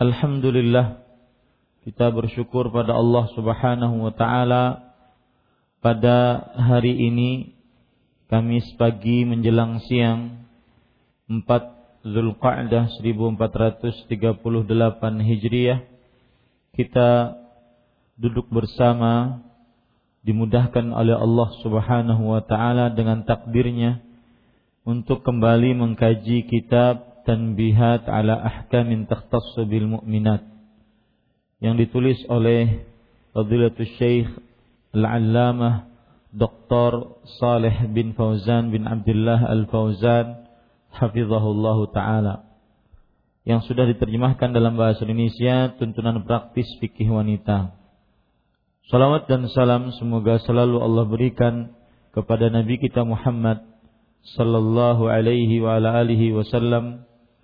Alhamdulillah kita bersyukur pada Allah Subhanahu wa taala. Pada hari ini Kamis pagi menjelang siang 4 Zulqa'dah 1438 Hijriah kita duduk bersama dimudahkan oleh Allah Subhanahu wa taala dengan takdirnya untuk kembali mengkaji kitab tanbihat ala ahkamin takhtassu bil mu'minat yang ditulis oleh Fadilatul Syekh Al-Allamah Dr. Saleh bin Fauzan bin Abdullah Al-Fauzan hafizahullah taala yang sudah diterjemahkan dalam bahasa Indonesia tuntunan praktis fikih wanita. Salawat dan salam semoga selalu Allah berikan kepada Nabi kita Muhammad sallallahu alaihi wa ala alihi wasallam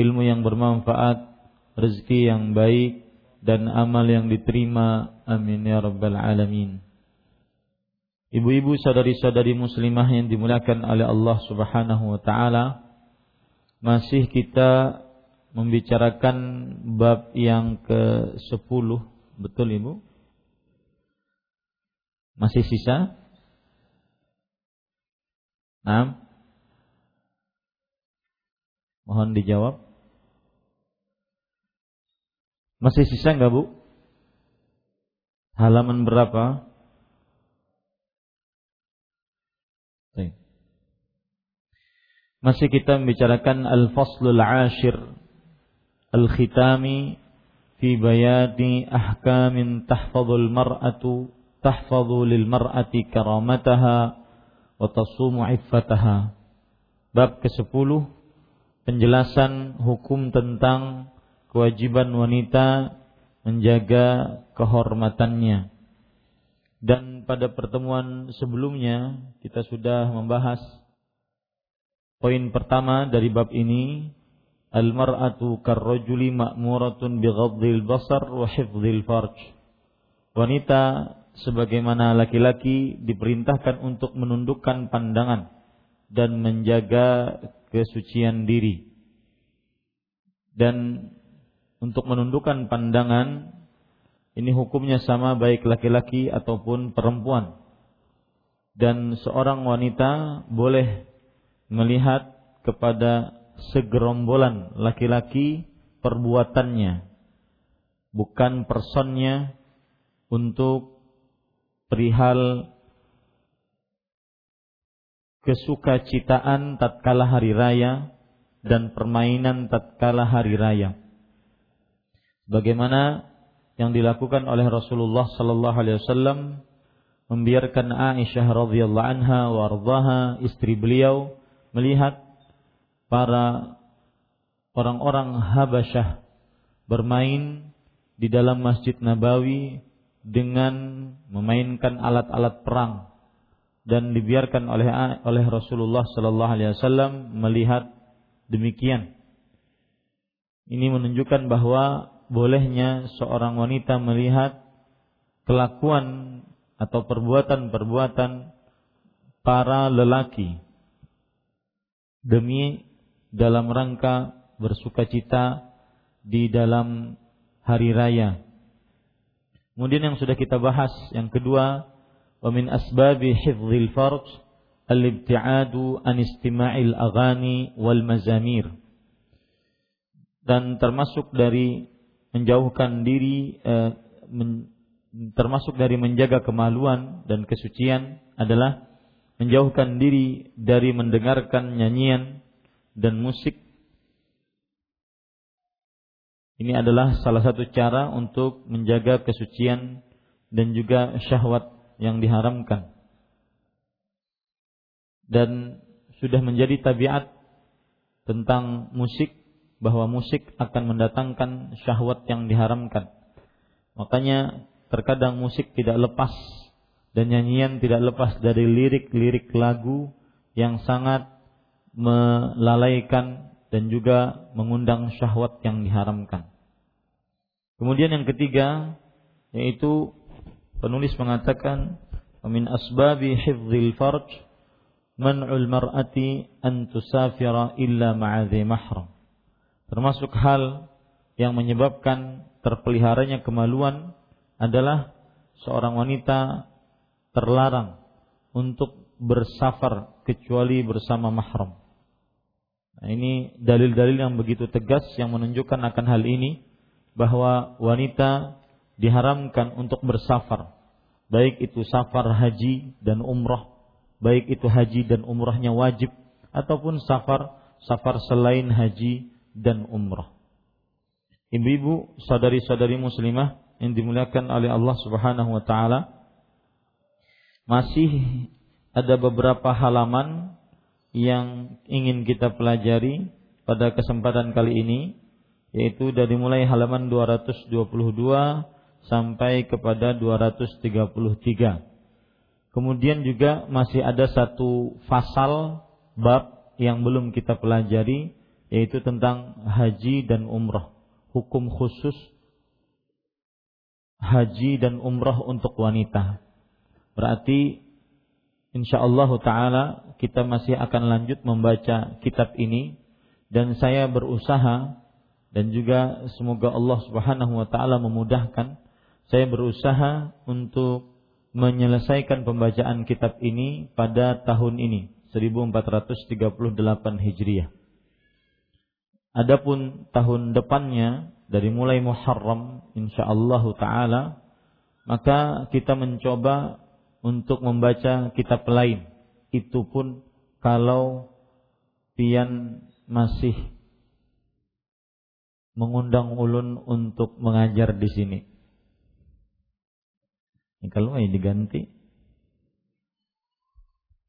ilmu yang bermanfaat, rezeki yang baik dan amal yang diterima. Amin ya rabbal alamin. Ibu-ibu sadari-sadari muslimah yang dimuliakan oleh Allah Subhanahu wa taala, masih kita membicarakan bab yang ke-10, betul Ibu? Masih sisa? Nah, mohon dijawab. Masih sisa nggak bu? Halaman berapa? Masih kita membicarakan al-faslul ashir al-khitami fi bayani ahkamin tahfadul mar'atu tahfadhu lil mar'ati karamataha wa tasumu iffataha. Bab ke-10 penjelasan hukum tentang kewajiban wanita menjaga kehormatannya. Dan pada pertemuan sebelumnya kita sudah membahas poin pertama dari bab ini Al-mar'atu karrajuli ma'muratun bighaddil basar wa hifdzil farj. Wanita sebagaimana laki-laki diperintahkan untuk menundukkan pandangan dan menjaga kesucian diri. Dan untuk menundukkan pandangan ini hukumnya sama baik laki-laki ataupun perempuan. dan seorang wanita boleh melihat kepada segerombolan laki-laki perbuatannya bukan personnya untuk perihal kesukacitaan tatkala hari raya dan permainan tatkala hari raya. Bagaimana yang dilakukan oleh Rasulullah sallallahu alaihi wasallam membiarkan Aisyah radhiyallahu anha wa istri beliau melihat para orang-orang Habasyah bermain di dalam Masjid Nabawi dengan memainkan alat-alat perang dan dibiarkan oleh oleh Rasulullah sallallahu alaihi wasallam melihat demikian. Ini menunjukkan bahwa bolehnya seorang wanita melihat kelakuan atau perbuatan-perbuatan para lelaki demi dalam rangka bersukacita di dalam hari raya. Kemudian yang sudah kita bahas yang kedua, wa min asbabi hifdzil farj al-ibti'adu an istima'il aghani wal mazamir. Dan termasuk dari menjauhkan diri eh, men, termasuk dari menjaga kemaluan dan kesucian adalah menjauhkan diri dari mendengarkan nyanyian dan musik. Ini adalah salah satu cara untuk menjaga kesucian dan juga syahwat yang diharamkan. Dan sudah menjadi tabiat tentang musik bahwa musik akan mendatangkan syahwat yang diharamkan. Makanya terkadang musik tidak lepas dan nyanyian tidak lepas dari lirik-lirik lagu yang sangat melalaikan dan juga mengundang syahwat yang diharamkan. Kemudian yang ketiga yaitu Penulis mengatakan, "Min asbabi hifdzil farj man'ul mar'ati an tusafira illa ma'adhi mahram." Termasuk hal yang menyebabkan terpeliharanya kemaluan adalah seorang wanita terlarang untuk bersafar kecuali bersama mahram. Nah, ini dalil-dalil yang begitu tegas yang menunjukkan akan hal ini bahwa wanita diharamkan untuk bersafar, baik itu safar haji dan umrah, baik itu haji dan umrahnya wajib ataupun safar safar selain haji dan umrah. Ibu-ibu, saudari-saudari muslimah yang dimuliakan oleh Allah Subhanahu wa taala, masih ada beberapa halaman yang ingin kita pelajari pada kesempatan kali ini yaitu dari mulai halaman 222 sampai kepada 233. Kemudian juga masih ada satu fasal bab yang belum kita pelajari yaitu tentang haji dan umrah. Hukum khusus haji dan umrah untuk wanita. Berarti insyaallah taala kita masih akan lanjut membaca kitab ini dan saya berusaha dan juga semoga Allah Subhanahu wa taala memudahkan saya berusaha untuk menyelesaikan pembacaan kitab ini pada tahun ini 1438 Hijriah. Adapun tahun depannya dari mulai Muharram insyaallah taala maka kita mencoba untuk membaca kitab lain. Itu pun kalau pian masih mengundang ulun untuk mengajar di sini. Ini kalau ini diganti.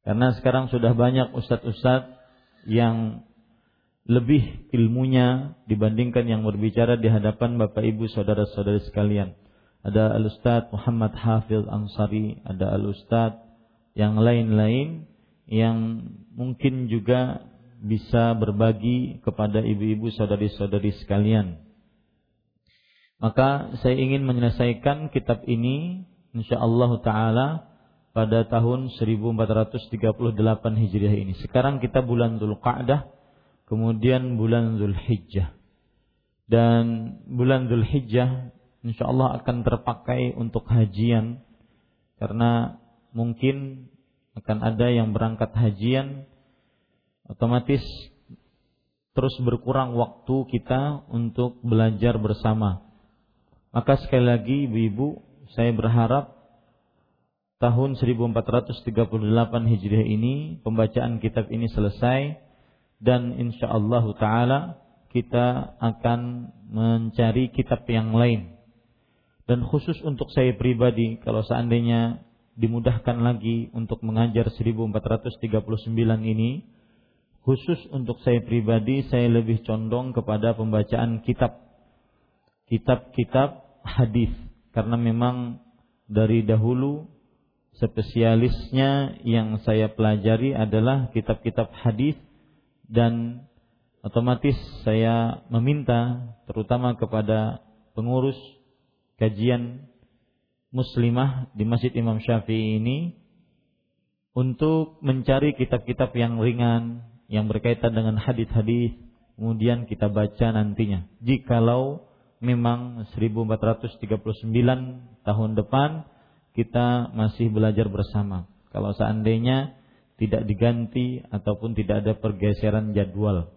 Karena sekarang sudah banyak ustadz-ustadz yang lebih ilmunya dibandingkan yang berbicara di hadapan Bapak Ibu saudara-saudari sekalian. Ada Al-Ustadz Muhammad Hafil Ansari, ada Al-Ustadz yang lain-lain yang mungkin juga bisa berbagi kepada ibu-ibu saudari-saudari sekalian. Maka saya ingin menyelesaikan kitab ini insyaallah taala pada tahun 1438 Hijriah ini. Sekarang kita bulan Zulqa'dah, kemudian bulan Zulhijjah. Dan bulan Zulhijjah insyaallah akan terpakai untuk hajian karena mungkin akan ada yang berangkat hajian otomatis terus berkurang waktu kita untuk belajar bersama. Maka sekali lagi ibu-ibu, saya berharap tahun 1438 Hijriah ini pembacaan kitab ini selesai dan insyaallah taala kita akan mencari kitab yang lain. Dan khusus untuk saya pribadi kalau seandainya dimudahkan lagi untuk mengajar 1439 ini, khusus untuk saya pribadi saya lebih condong kepada pembacaan kitab kitab-kitab hadis karena memang dari dahulu spesialisnya yang saya pelajari adalah kitab-kitab hadis dan otomatis saya meminta terutama kepada pengurus kajian muslimah di Masjid Imam Syafi'i ini untuk mencari kitab-kitab yang ringan, yang berkaitan dengan hadis-hadis kemudian kita baca nantinya. Jikalau memang 1439 tahun depan kita masih belajar bersama. Kalau seandainya tidak diganti ataupun tidak ada pergeseran jadwal.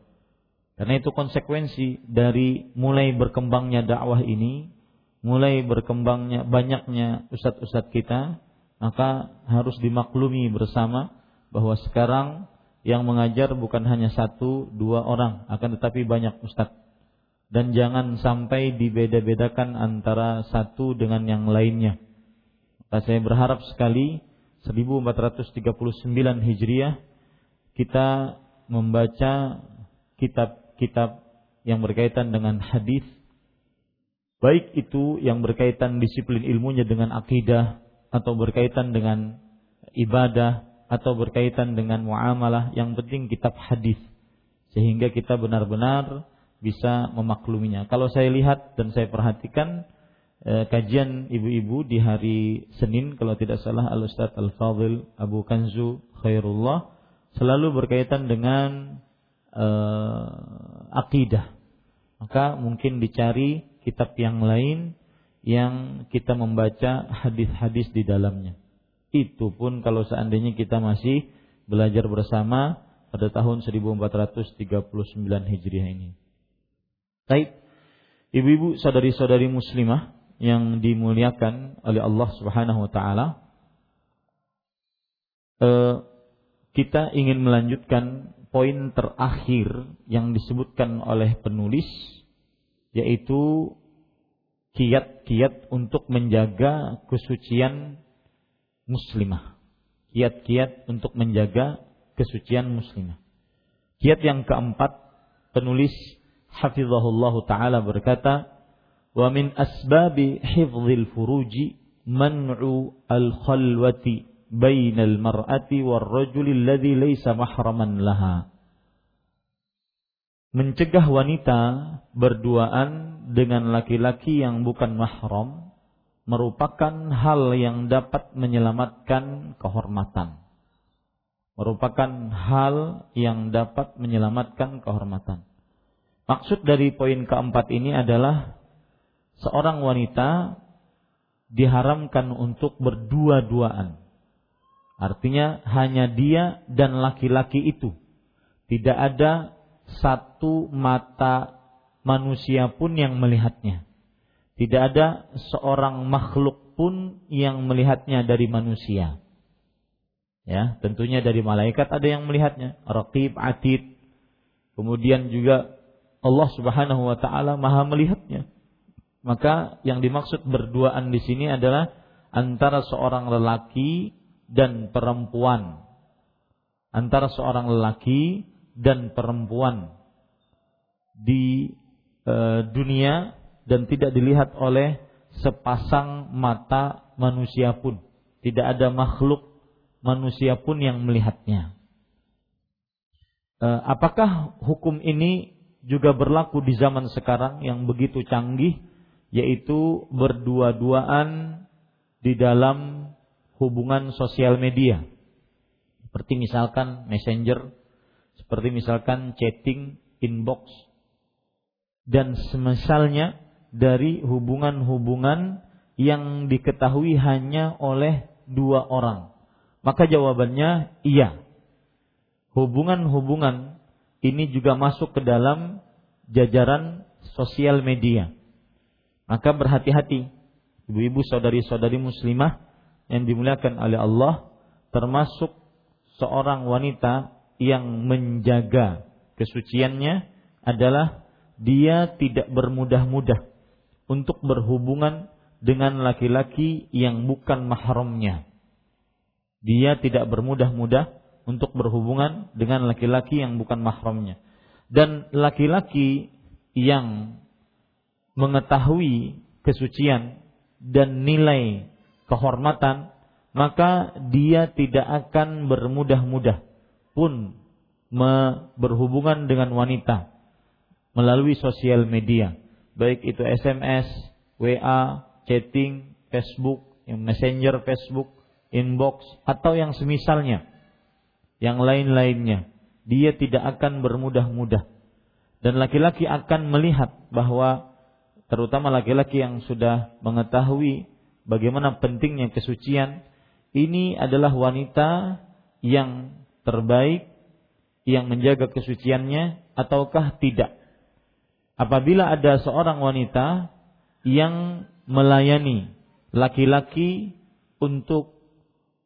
Karena itu konsekuensi dari mulai berkembangnya dakwah ini, mulai berkembangnya banyaknya ustadz-ustadz kita, maka harus dimaklumi bersama bahwa sekarang yang mengajar bukan hanya satu dua orang akan tetapi banyak ustadz dan jangan sampai dibeda-bedakan antara satu dengan yang lainnya. Maka saya berharap sekali 1439 Hijriah kita membaca kitab-kitab yang berkaitan dengan hadis baik itu yang berkaitan disiplin ilmunya dengan akidah atau berkaitan dengan ibadah atau berkaitan dengan muamalah, yang penting kitab hadis sehingga kita benar-benar bisa memakluminya. Kalau saya lihat dan saya perhatikan eh, kajian ibu-ibu di hari Senin kalau tidak salah Al Ustaz Al Fadil Abu Kanzu Khairullah selalu berkaitan dengan eh, akidah. Maka mungkin dicari kitab yang lain yang kita membaca hadis-hadis di dalamnya. Itu pun kalau seandainya kita masih belajar bersama pada tahun 1439 Hijriah ini. Baik, ibu-ibu saudari-saudari muslimah yang dimuliakan oleh Allah Subhanahu wa taala. Eh, kita ingin melanjutkan poin terakhir yang disebutkan oleh penulis yaitu kiat-kiat untuk menjaga kesucian muslimah. Kiat-kiat untuk menjaga kesucian muslimah. Kiat yang keempat, penulis hafizahullah taala berkata, "Wa min asbabi hifdzil furuji man'u al-khalwati bainal mar'ati war rajuli alladhi laysa mahraman laha." Mencegah wanita berduaan dengan laki-laki yang bukan mahram merupakan hal yang dapat menyelamatkan kehormatan. Merupakan hal yang dapat menyelamatkan kehormatan. Maksud dari poin keempat ini adalah seorang wanita diharamkan untuk berdua-duaan. Artinya hanya dia dan laki-laki itu. Tidak ada satu mata manusia pun yang melihatnya. Tidak ada seorang makhluk pun yang melihatnya dari manusia. Ya, tentunya dari malaikat ada yang melihatnya, raqib, atid. Kemudian juga Allah Subhanahu wa taala Maha melihatnya. Maka yang dimaksud berduaan di sini adalah antara seorang lelaki dan perempuan. Antara seorang lelaki dan perempuan di e, dunia dan tidak dilihat oleh sepasang mata manusia pun. Tidak ada makhluk manusia pun yang melihatnya. Eh, apakah hukum ini juga berlaku di zaman sekarang yang begitu canggih, yaitu berdua-duaan di dalam hubungan sosial media, seperti misalkan messenger, seperti misalkan chatting, inbox, dan semisalnya dari hubungan-hubungan yang diketahui hanya oleh dua orang. Maka jawabannya iya. Hubungan-hubungan ini juga masuk ke dalam jajaran sosial media. Maka berhati-hati, ibu-ibu saudari-saudari muslimah yang dimuliakan oleh Allah, termasuk seorang wanita yang menjaga kesuciannya adalah dia tidak bermudah-mudah untuk berhubungan dengan laki-laki yang bukan mahramnya. Dia tidak bermudah-mudah untuk berhubungan dengan laki-laki yang bukan mahramnya. Dan laki-laki yang mengetahui kesucian dan nilai kehormatan, maka dia tidak akan bermudah-mudah pun berhubungan dengan wanita melalui sosial media, baik itu SMS, WA, chatting, Facebook, Messenger Facebook, inbox atau yang semisalnya, yang lain-lainnya. Dia tidak akan bermudah-mudah. Dan laki-laki akan melihat bahwa terutama laki-laki yang sudah mengetahui bagaimana pentingnya kesucian, ini adalah wanita yang terbaik yang menjaga kesuciannya ataukah tidak. Apabila ada seorang wanita yang melayani laki-laki untuk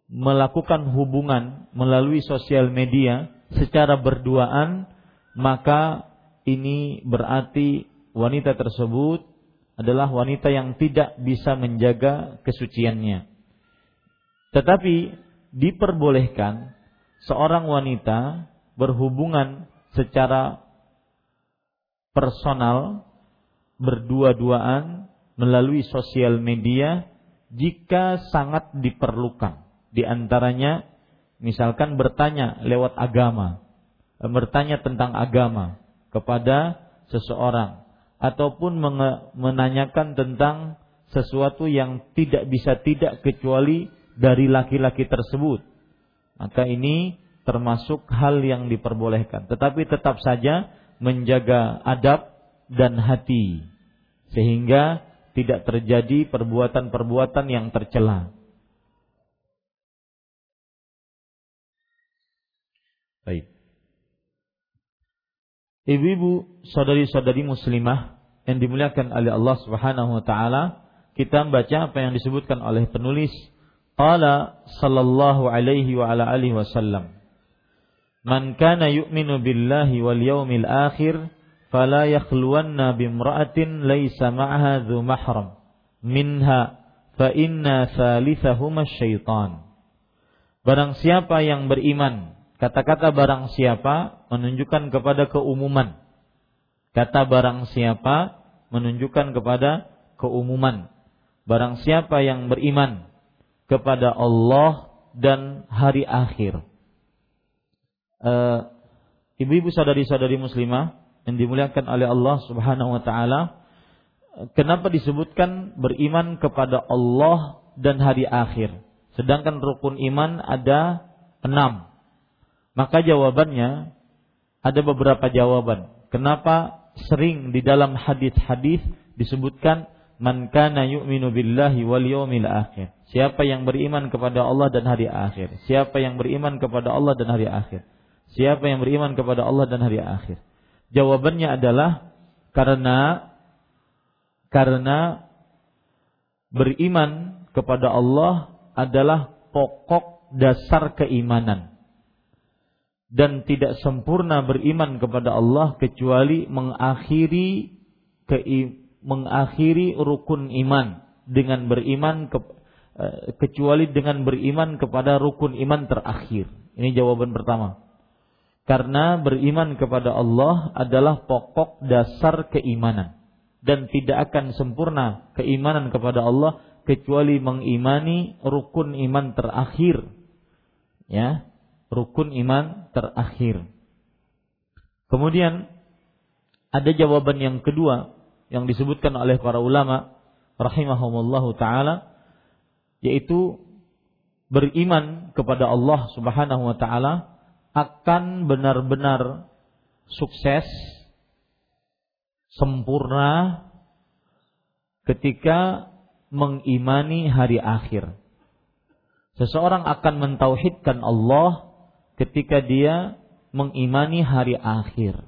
melakukan hubungan melalui sosial media secara berduaan, maka ini berarti wanita tersebut adalah wanita yang tidak bisa menjaga kesuciannya. Tetapi diperbolehkan seorang wanita berhubungan secara personal berdua-duaan melalui sosial media jika sangat diperlukan. Di antaranya misalkan bertanya lewat agama, bertanya tentang agama kepada seseorang ataupun menanyakan tentang sesuatu yang tidak bisa tidak kecuali dari laki-laki tersebut. Maka ini termasuk hal yang diperbolehkan, tetapi tetap saja menjaga adab dan hati sehingga tidak terjadi perbuatan-perbuatan yang tercela. Baik. Ibu-ibu, saudari-saudari muslimah yang dimuliakan oleh Allah Subhanahu wa taala, kita membaca apa yang disebutkan oleh penulis qala sallallahu alaihi wa ala alihi wasallam. Man kana yu'minu billahi wal yawmil akhir fala yakhluwanna bimra'atin laysa ma'aha dhu mahram minha fa inna thalithahuma syaitan. Barang siapa yang beriman Kata-kata barang siapa menunjukkan kepada keumuman. Kata barang siapa menunjukkan kepada keumuman. Barang siapa yang beriman kepada Allah dan hari akhir. Uh, ibu-ibu saudari-saudari muslimah yang dimuliakan oleh Allah Subhanahu wa taala, kenapa disebutkan beriman kepada Allah dan hari akhir? Sedangkan rukun iman ada enam. Maka jawabannya ada beberapa jawaban. Kenapa sering di dalam hadis-hadis disebutkan man kana yu'minu billahi wal yawmil akhir. Siapa yang beriman kepada Allah dan hari akhir. Siapa yang beriman kepada Allah dan hari akhir. Siapa yang beriman kepada Allah dan hari akhir. Jawabannya adalah karena karena beriman kepada Allah adalah pokok dasar keimanan dan tidak sempurna beriman kepada Allah kecuali mengakhiri ke, mengakhiri rukun iman dengan beriman ke, eh, kecuali dengan beriman kepada rukun iman terakhir. Ini jawaban pertama. Karena beriman kepada Allah adalah pokok dasar keimanan dan tidak akan sempurna keimanan kepada Allah kecuali mengimani rukun iman terakhir. Ya, rukun iman terakhir. Kemudian ada jawaban yang kedua yang disebutkan oleh para ulama rahimahumullahu taala yaitu beriman kepada Allah Subhanahu wa taala akan benar-benar sukses sempurna ketika mengimani hari akhir. Seseorang akan mentauhidkan Allah ketika dia mengimani hari akhir.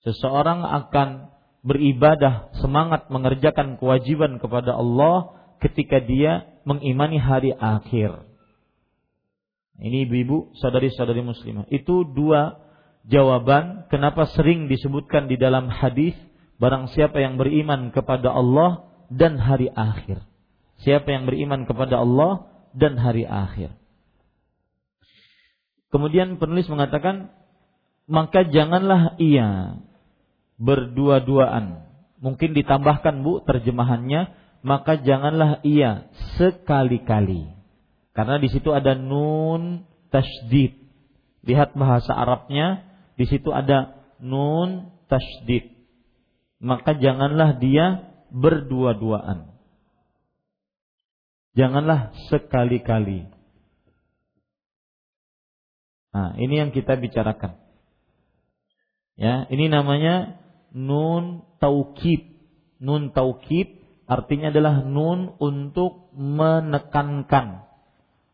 Seseorang akan beribadah, semangat mengerjakan kewajiban kepada Allah ketika dia mengimani hari akhir. Ini ibu-ibu, saudari-saudari muslimah. Itu dua jawaban kenapa sering disebutkan di dalam hadis barang siapa yang beriman kepada Allah dan hari akhir. Siapa yang beriman kepada Allah dan hari akhir. Kemudian penulis mengatakan maka janganlah ia berdua-duaan. Mungkin ditambahkan Bu terjemahannya, maka janganlah ia sekali-kali. Karena di situ ada nun tasdid. Lihat bahasa Arabnya, di situ ada nun tasdid. Maka janganlah dia berdua-duaan. Janganlah sekali-kali. Nah, ini yang kita bicarakan. Ya, ini namanya nun taukid. Nun taukid artinya adalah nun untuk menekankan.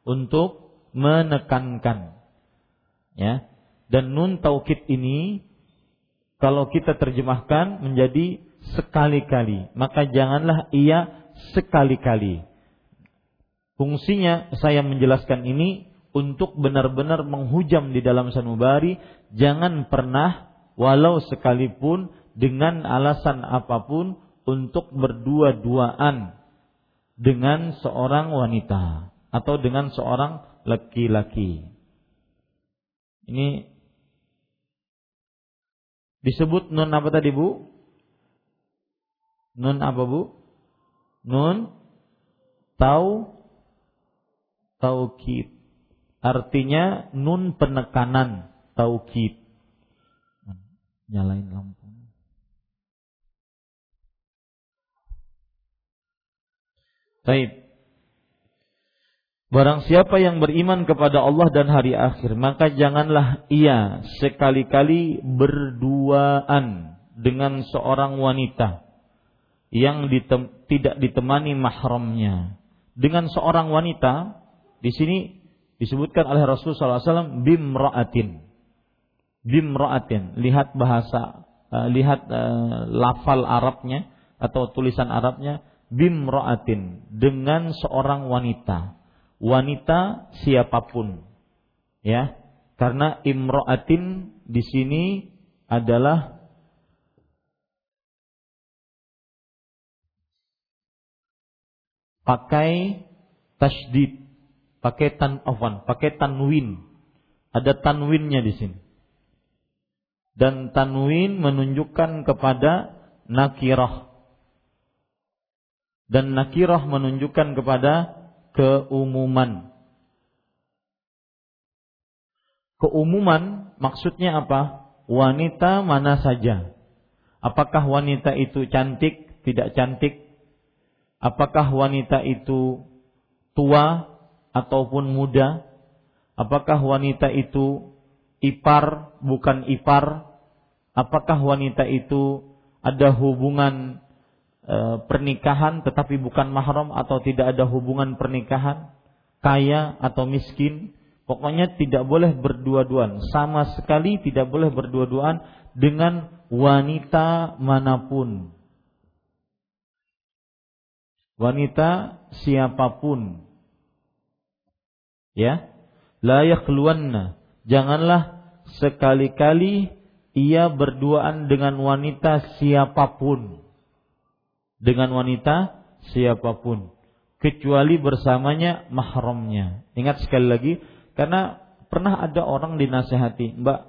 Untuk menekankan. Ya. Dan nun taukid ini kalau kita terjemahkan menjadi sekali-kali, maka janganlah ia sekali-kali. Fungsinya saya menjelaskan ini untuk benar-benar menghujam di dalam sanubari, jangan pernah walau sekalipun dengan alasan apa pun untuk berdua-duaan dengan seorang wanita atau dengan seorang laki-laki. Ini disebut nun apa tadi Bu? Nun apa Bu? Nun tau taukid. Artinya nun penekanan taukid. Nyalain lampu. Baik. Barang siapa yang beriman kepada Allah dan hari akhir, maka janganlah ia sekali-kali berduaan dengan seorang wanita yang ditem tidak ditemani mahramnya. Dengan seorang wanita, di sini disebutkan oleh Rasulullah SAW bimra'atin. Bimra'atin. Lihat bahasa, uh, lihat uh, lafal Arabnya atau tulisan Arabnya bimra'atin dengan seorang wanita. Wanita siapa pun. Ya. Karena imra'atin di sini adalah pakai tasdid, pakai tan pakai tanwin. Ada tanwinnya di sini. Dan tanwin menunjukkan kepada nakirah dan nakirah menunjukkan kepada keumuman. Keumuman maksudnya apa? Wanita mana saja. Apakah wanita itu cantik, tidak cantik? Apakah wanita itu tua ataupun muda? Apakah wanita itu ipar bukan ipar? Apakah wanita itu ada hubungan e, pernikahan tetapi bukan mahram atau tidak ada hubungan pernikahan, kaya atau miskin, pokoknya tidak boleh berdua-duaan, sama sekali tidak boleh berdua-duaan dengan wanita mana pun. Wanita siapa pun. Ya. La yakhluwanna. Janganlah sekali-kali ia berduaan dengan wanita siapa pun dengan wanita siapa pun kecuali bersamanya mahramnya. Ingat sekali lagi karena pernah ada orang dinasehati, "Mbak,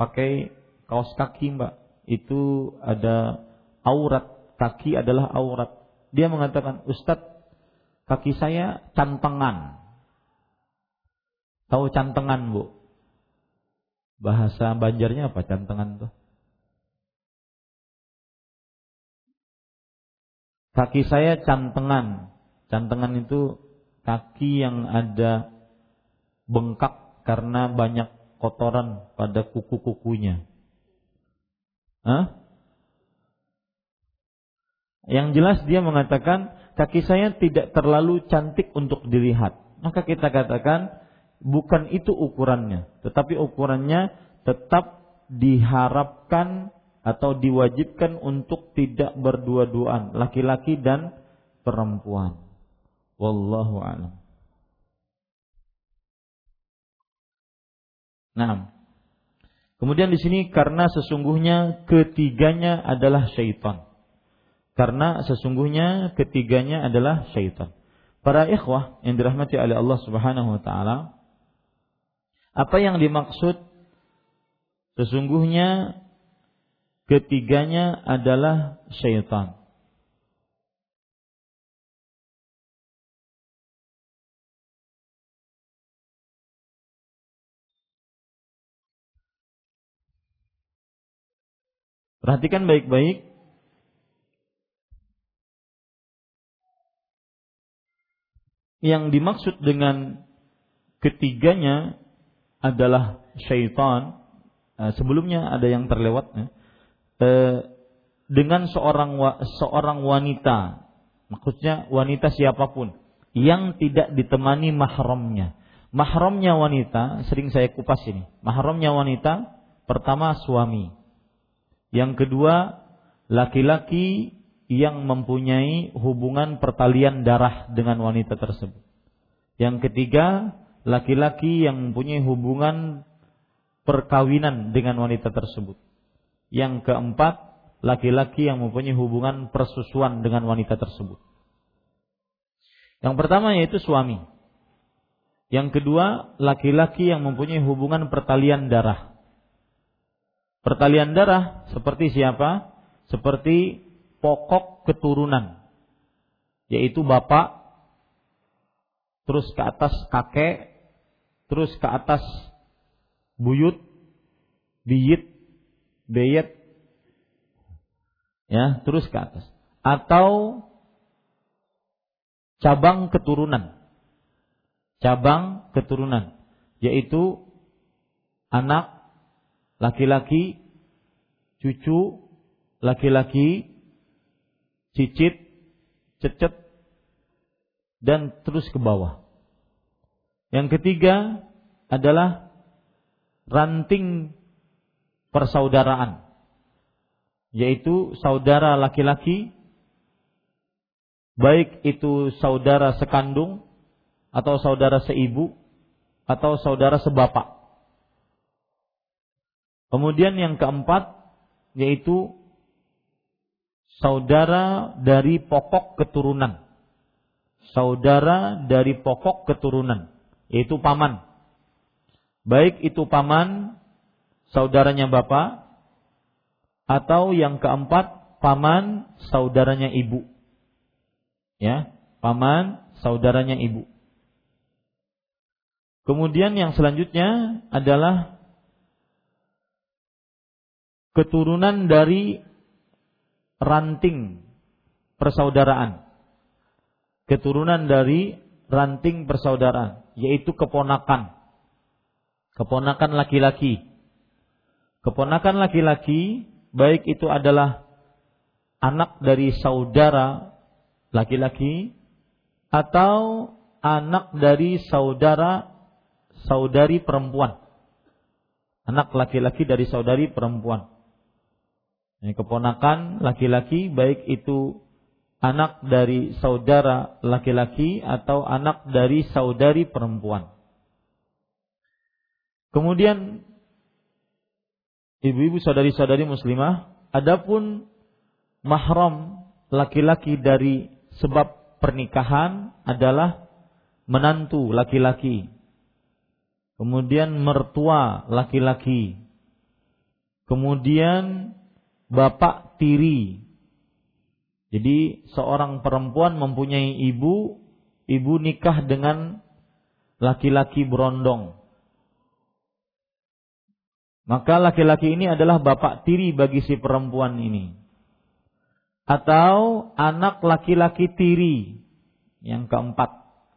pakai kaos kaki, Mbak. Itu ada aurat, kaki adalah aurat." Dia mengatakan, "Ustadz, kaki saya cantengan." Tahu cantengan, Bu? Bahasa Banjarnya apa cantengan tuh? Kaki saya cantengan. Cantengan itu kaki yang ada bengkak karena banyak kotoran pada kuku-kukunya. Hah? Yang jelas dia mengatakan kaki saya tidak terlalu cantik untuk dilihat. maka kita katakan bukan itu ukurannya, tetapi ukurannya tetap diharapkan atau diwajibkan untuk tidak berdua-duaan laki-laki dan perempuan. Wallahu a'lam. Nah, kemudian di sini karena sesungguhnya ketiganya adalah syaitan. Karena sesungguhnya ketiganya adalah syaitan. Para ikhwah yang dirahmati oleh Allah Subhanahu wa taala, apa yang dimaksud sesungguhnya ketiganya adalah syaitan? Perhatikan baik-baik. Yang dimaksud dengan ketiganya adalah syaitan. Eh, sebelumnya ada yang terlewat. Eh, dengan seorang seorang wanita, maksudnya wanita siapa pun yang tidak ditemani mahramnya. Mahramnya wanita, sering saya kupas ini. Mahramnya wanita pertama suami, yang kedua, laki-laki yang mempunyai hubungan pertalian darah dengan wanita tersebut. Yang ketiga, laki-laki yang mempunyai hubungan perkawinan dengan wanita tersebut. Yang keempat, laki-laki yang mempunyai hubungan persusuan dengan wanita tersebut. Yang pertama yaitu suami. Yang kedua, laki-laki yang mempunyai hubungan pertalian darah Pertalian darah seperti siapa? Seperti pokok keturunan, yaitu bapak, terus ke atas kakek, terus ke atas buyut, biyit, beyet, ya, terus ke atas. Atau cabang keturunan, cabang keturunan, yaitu anak laki-laki, cucu, laki-laki, cicit, cecet, dan terus ke bawah. Yang ketiga adalah ranting persaudaraan, yaitu saudara laki-laki, baik itu saudara sekandung, atau saudara seibu, atau saudara sebapak. Kemudian yang keempat yaitu saudara dari pokok keturunan. Saudara dari pokok keturunan yaitu paman. Baik itu paman saudaranya bapak atau yang keempat paman saudaranya ibu. Ya, paman saudaranya ibu. Kemudian yang selanjutnya adalah keturunan dari ranting persaudaraan. Keturunan dari ranting persaudaraan, yaitu keponakan. Keponakan laki-laki. Keponakan laki-laki, baik itu adalah anak dari saudara laki-laki atau anak dari saudara saudari perempuan. Anak laki-laki dari saudari perempuan. Ini keponakan laki-laki baik itu anak dari saudara laki-laki atau anak dari saudari perempuan. Kemudian ibu-ibu saudari-saudari muslimah, adapun mahram laki-laki dari sebab pernikahan adalah menantu laki-laki. Kemudian mertua laki-laki. Kemudian bapak tiri. Jadi seorang perempuan mempunyai ibu, ibu nikah dengan laki-laki berondong. Maka laki-laki ini adalah bapak tiri bagi si perempuan ini. Atau anak laki-laki tiri. Yang keempat,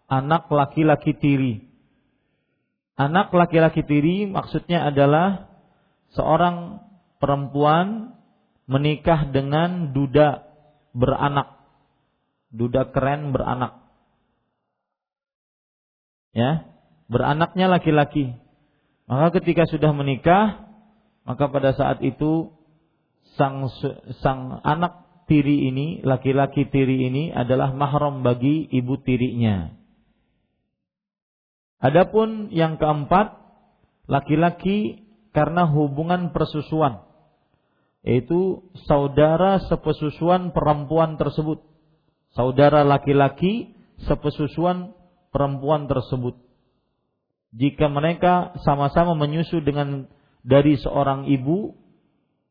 anak laki-laki tiri. Anak laki-laki tiri maksudnya adalah seorang perempuan menikah dengan duda beranak. Duda keren beranak. Ya, beranaknya laki-laki. Maka ketika sudah menikah, maka pada saat itu sang sang anak tiri ini, laki-laki tiri ini adalah mahram bagi ibu tirinya. Adapun yang keempat, laki-laki karena hubungan persusuan, yaitu saudara sepesusuan perempuan tersebut. Saudara laki-laki sepesusuan perempuan tersebut. Jika mereka sama-sama menyusu dengan dari seorang ibu,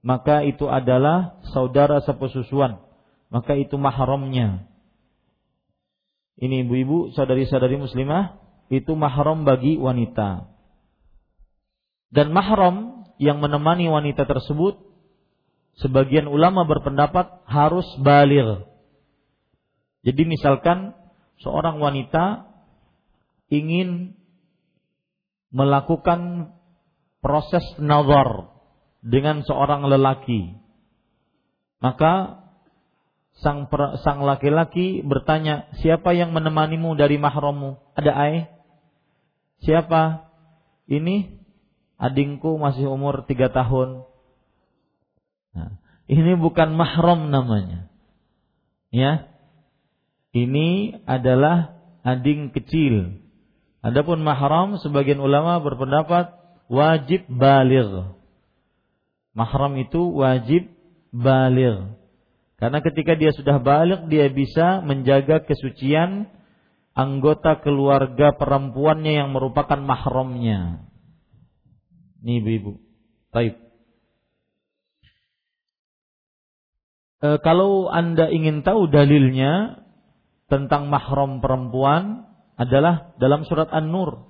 maka itu adalah saudara sepesusuan. Maka itu mahramnya. Ini ibu-ibu, saudari-saudari muslimah, itu mahram bagi wanita. Dan mahram yang menemani wanita tersebut, sebagian ulama berpendapat harus balir. Jadi misalkan seorang wanita ingin melakukan proses nazar dengan seorang lelaki. Maka sang laki-laki bertanya, "Siapa yang menemanimu dari mahrammu?" Ada ai? Siapa? Ini adingku masih umur tiga tahun. Nah, ini bukan mahram namanya. Ya. Ini adalah ading kecil. Adapun mahram sebagian ulama berpendapat wajib baligh. Mahram itu wajib baligh. Karena ketika dia sudah balik dia bisa menjaga kesucian anggota keluarga perempuannya yang merupakan mahramnya. Ini ibu-ibu. E, kalau Anda ingin tahu dalilnya tentang mahram perempuan adalah dalam surat An-Nur.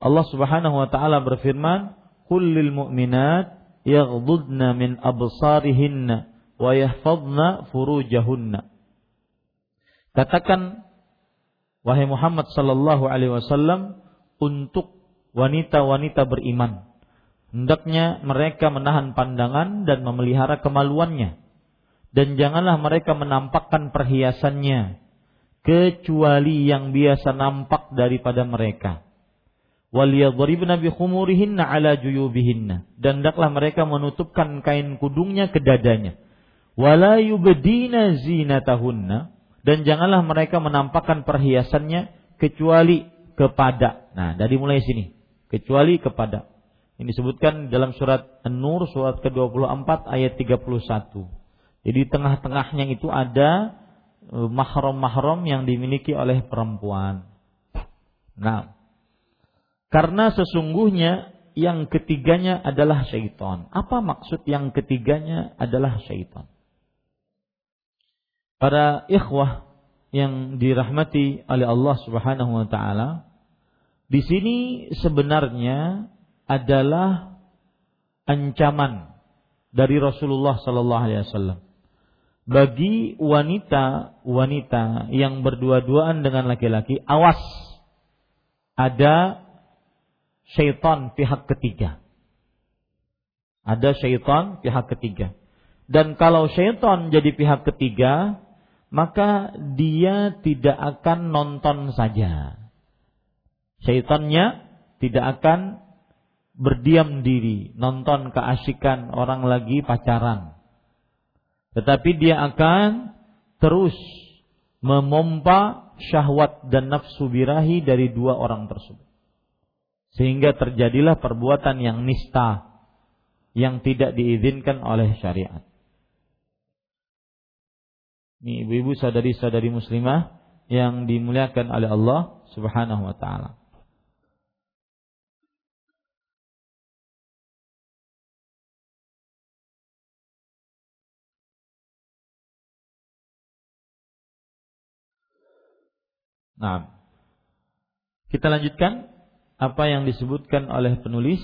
Allah Subhanahu wa taala berfirman, "Kullil mu'minat yaghdudna min absarihinna wa yahfadna furujahunna. Katakan wahai Muhammad sallallahu alaihi wasallam untuk wanita-wanita beriman hendaknya mereka menahan pandangan dan memelihara kemaluannya dan janganlah mereka menampakkan perhiasannya kecuali yang biasa nampak daripada mereka. Bi khumurihinna ala juyubihinna. Dan hendaklah mereka menutupkan kain kudungnya ke dadanya. Wala yubdina zinatahunna. Dan janganlah mereka menampakkan perhiasannya kecuali kepada. Nah dari mulai sini. Kecuali kepada. Ini disebutkan dalam surat An-Nur surat ke-24 ayat 31 jadi tengah-tengahnya itu ada e, mahram-mahram yang dimiliki oleh perempuan nah karena sesungguhnya yang ketiganya adalah syaitan. Apa maksud yang ketiganya adalah syaitan? Para ikhwah yang dirahmati oleh Allah Subhanahu wa taala, di sini sebenarnya adalah ancaman dari Rasulullah sallallahu alaihi wasallam bagi wanita-wanita yang berdua-duaan dengan laki-laki, awas ada syaitan pihak ketiga. Ada syaitan pihak ketiga. Dan kalau syaitan jadi pihak ketiga, maka dia tidak akan nonton saja. Syaitannya tidak akan berdiam diri, nonton keasikan orang lagi pacaran. Tetapi dia akan terus memompa syahwat dan nafsu birahi dari dua orang tersebut. Sehingga terjadilah perbuatan yang nista yang tidak diizinkan oleh syariat. Ini ibu-ibu sadari-sadari muslimah yang dimuliakan oleh Allah Subhanahu wa taala. Nah, kita lanjutkan apa yang disebutkan oleh penulis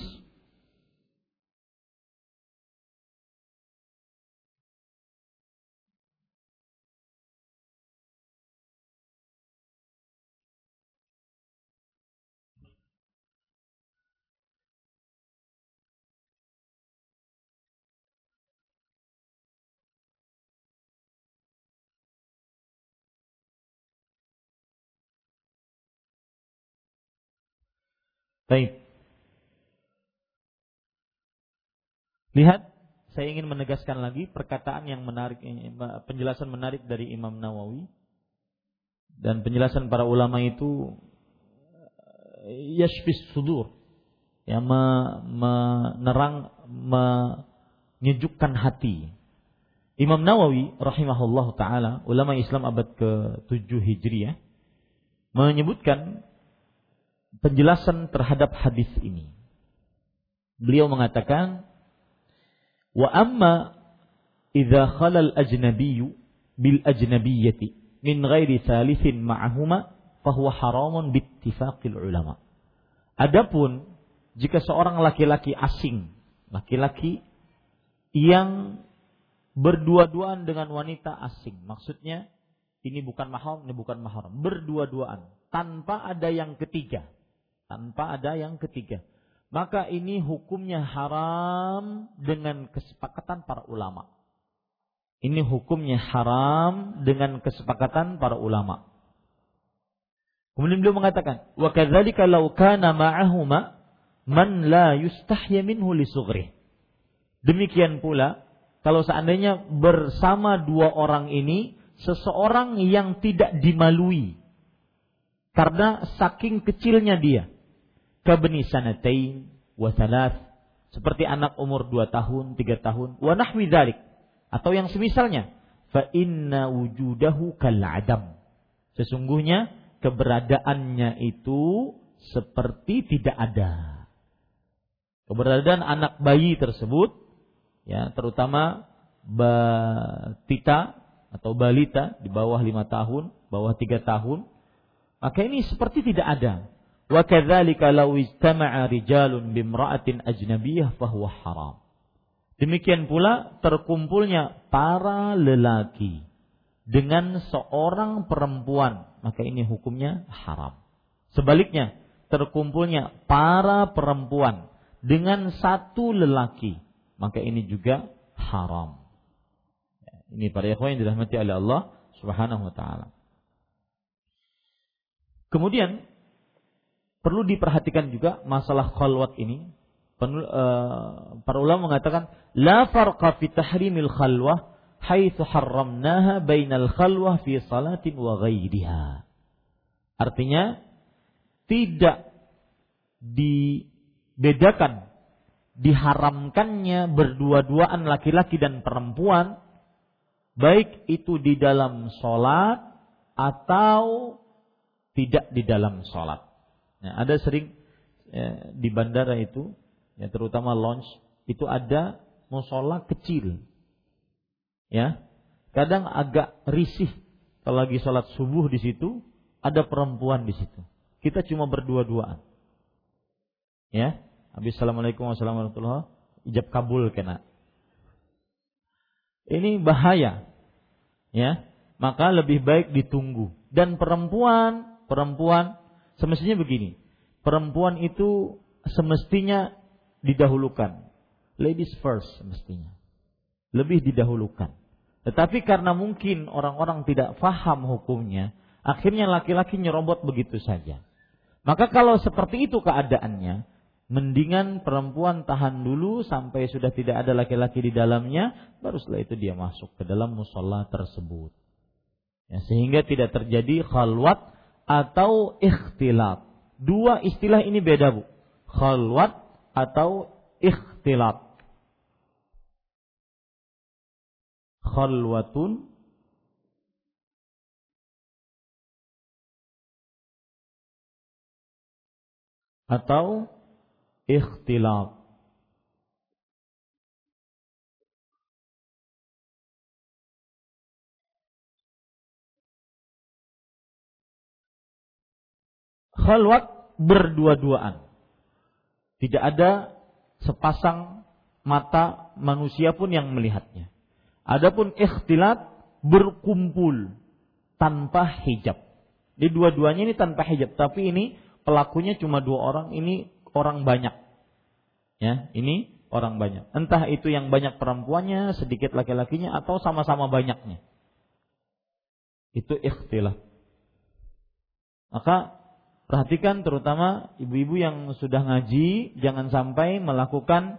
Baik. Lihat, saya ingin menegaskan lagi perkataan yang menarik, penjelasan menarik dari Imam Nawawi dan penjelasan para ulama itu yashfis sudur yang menerang menyejukkan hati. Imam Nawawi rahimahullah taala ulama Islam abad ke-7 Hijriah menyebutkan penjelasan terhadap hadis ini. Beliau mengatakan wa amma idza khala al-ajnabiyyu bil ajnabiyyati min ghairi thalithin ma'ahuma fahuwa haramun bittifaqil ulama. Adapun jika seorang laki-laki asing, laki-laki yang berdua-duaan dengan wanita asing. Maksudnya ini bukan mahram, ini bukan mahram. Berdua-duaan tanpa ada yang ketiga. Tanpa ada yang ketiga. Maka ini hukumnya haram dengan kesepakatan para ulama. Ini hukumnya haram dengan kesepakatan para ulama. Kemudian beliau mengatakan, "Wa kadzalika law kana ma'ahuma man la yustahya minhu li Demikian pula kalau seandainya bersama dua orang ini seseorang yang tidak dimalui karena saking kecilnya dia kabni sanatain wa thalath. Seperti anak umur dua tahun, tiga tahun, wa nahwi dzalik atau yang semisalnya. Fa inna wujudahu kal adam. Sesungguhnya keberadaannya itu seperti tidak ada. Keberadaan anak bayi tersebut ya terutama batita atau balita di bawah lima tahun, bawah tiga tahun, maka ini seperti tidak ada. Wa kadzalika law ijtama'a rijalun bimra'atin ajnabiyah fahuwa haram. Demikian pula terkumpulnya para lelaki dengan seorang perempuan, maka ini hukumnya haram. Sebaliknya, terkumpulnya para perempuan dengan satu lelaki, maka ini juga haram. Ini para ikhwan yang dirahmati oleh Allah Subhanahu wa taala. Kemudian perlu diperhatikan juga masalah khalwat ini. Eh, para ulama mengatakan la farqa fi tahrimil khalwah haitsu harramnaha bainal khalwah fi salatin wa ghairiha. Artinya tidak dibedakan diharamkannya berdua-duaan laki-laki dan perempuan baik itu di dalam sholat atau tidak di dalam sholat. Nah, ada sering ya, di bandara itu, ya, terutama launch itu ada musola kecil, ya. Kadang agak risih kalau lagi sholat subuh di situ ada perempuan di situ. Kita cuma berdua-duaan, ya. Habis assalamualaikum warahmatullahi wabarakatuh, ijab kabul kena. Ini bahaya. Ya. Maka lebih baik ditunggu. Dan perempuan, perempuan semestinya begini. Perempuan itu semestinya didahulukan. Ladies first semestinya. Lebih didahulukan. Tetapi karena mungkin orang-orang tidak faham hukumnya, akhirnya laki-laki nyerobot begitu saja. Maka kalau seperti itu keadaannya, mendingan perempuan tahan dulu sampai sudah tidak ada laki-laki di dalamnya, baru setelah itu dia masuk ke dalam musola tersebut. Ya, sehingga tidak terjadi khalwat atau ikhtilat. Dua istilah ini beda bu. Khalwat atau ikhtilat. Khalwatun atau ikhtilaf khalwat berdua-duaan. Tidak ada sepasang mata manusia pun yang melihatnya. Adapun ikhtilat berkumpul tanpa hijab. Di dua-duanya ini tanpa hijab, tapi ini pelakunya cuma dua orang, ini orang banyak. Ya, ini orang banyak. Entah itu yang banyak perempuannya, sedikit laki-lakinya atau sama-sama banyaknya. Itu ikhtilaf. Maka Perhatikan terutama ibu-ibu yang sudah ngaji jangan sampai melakukan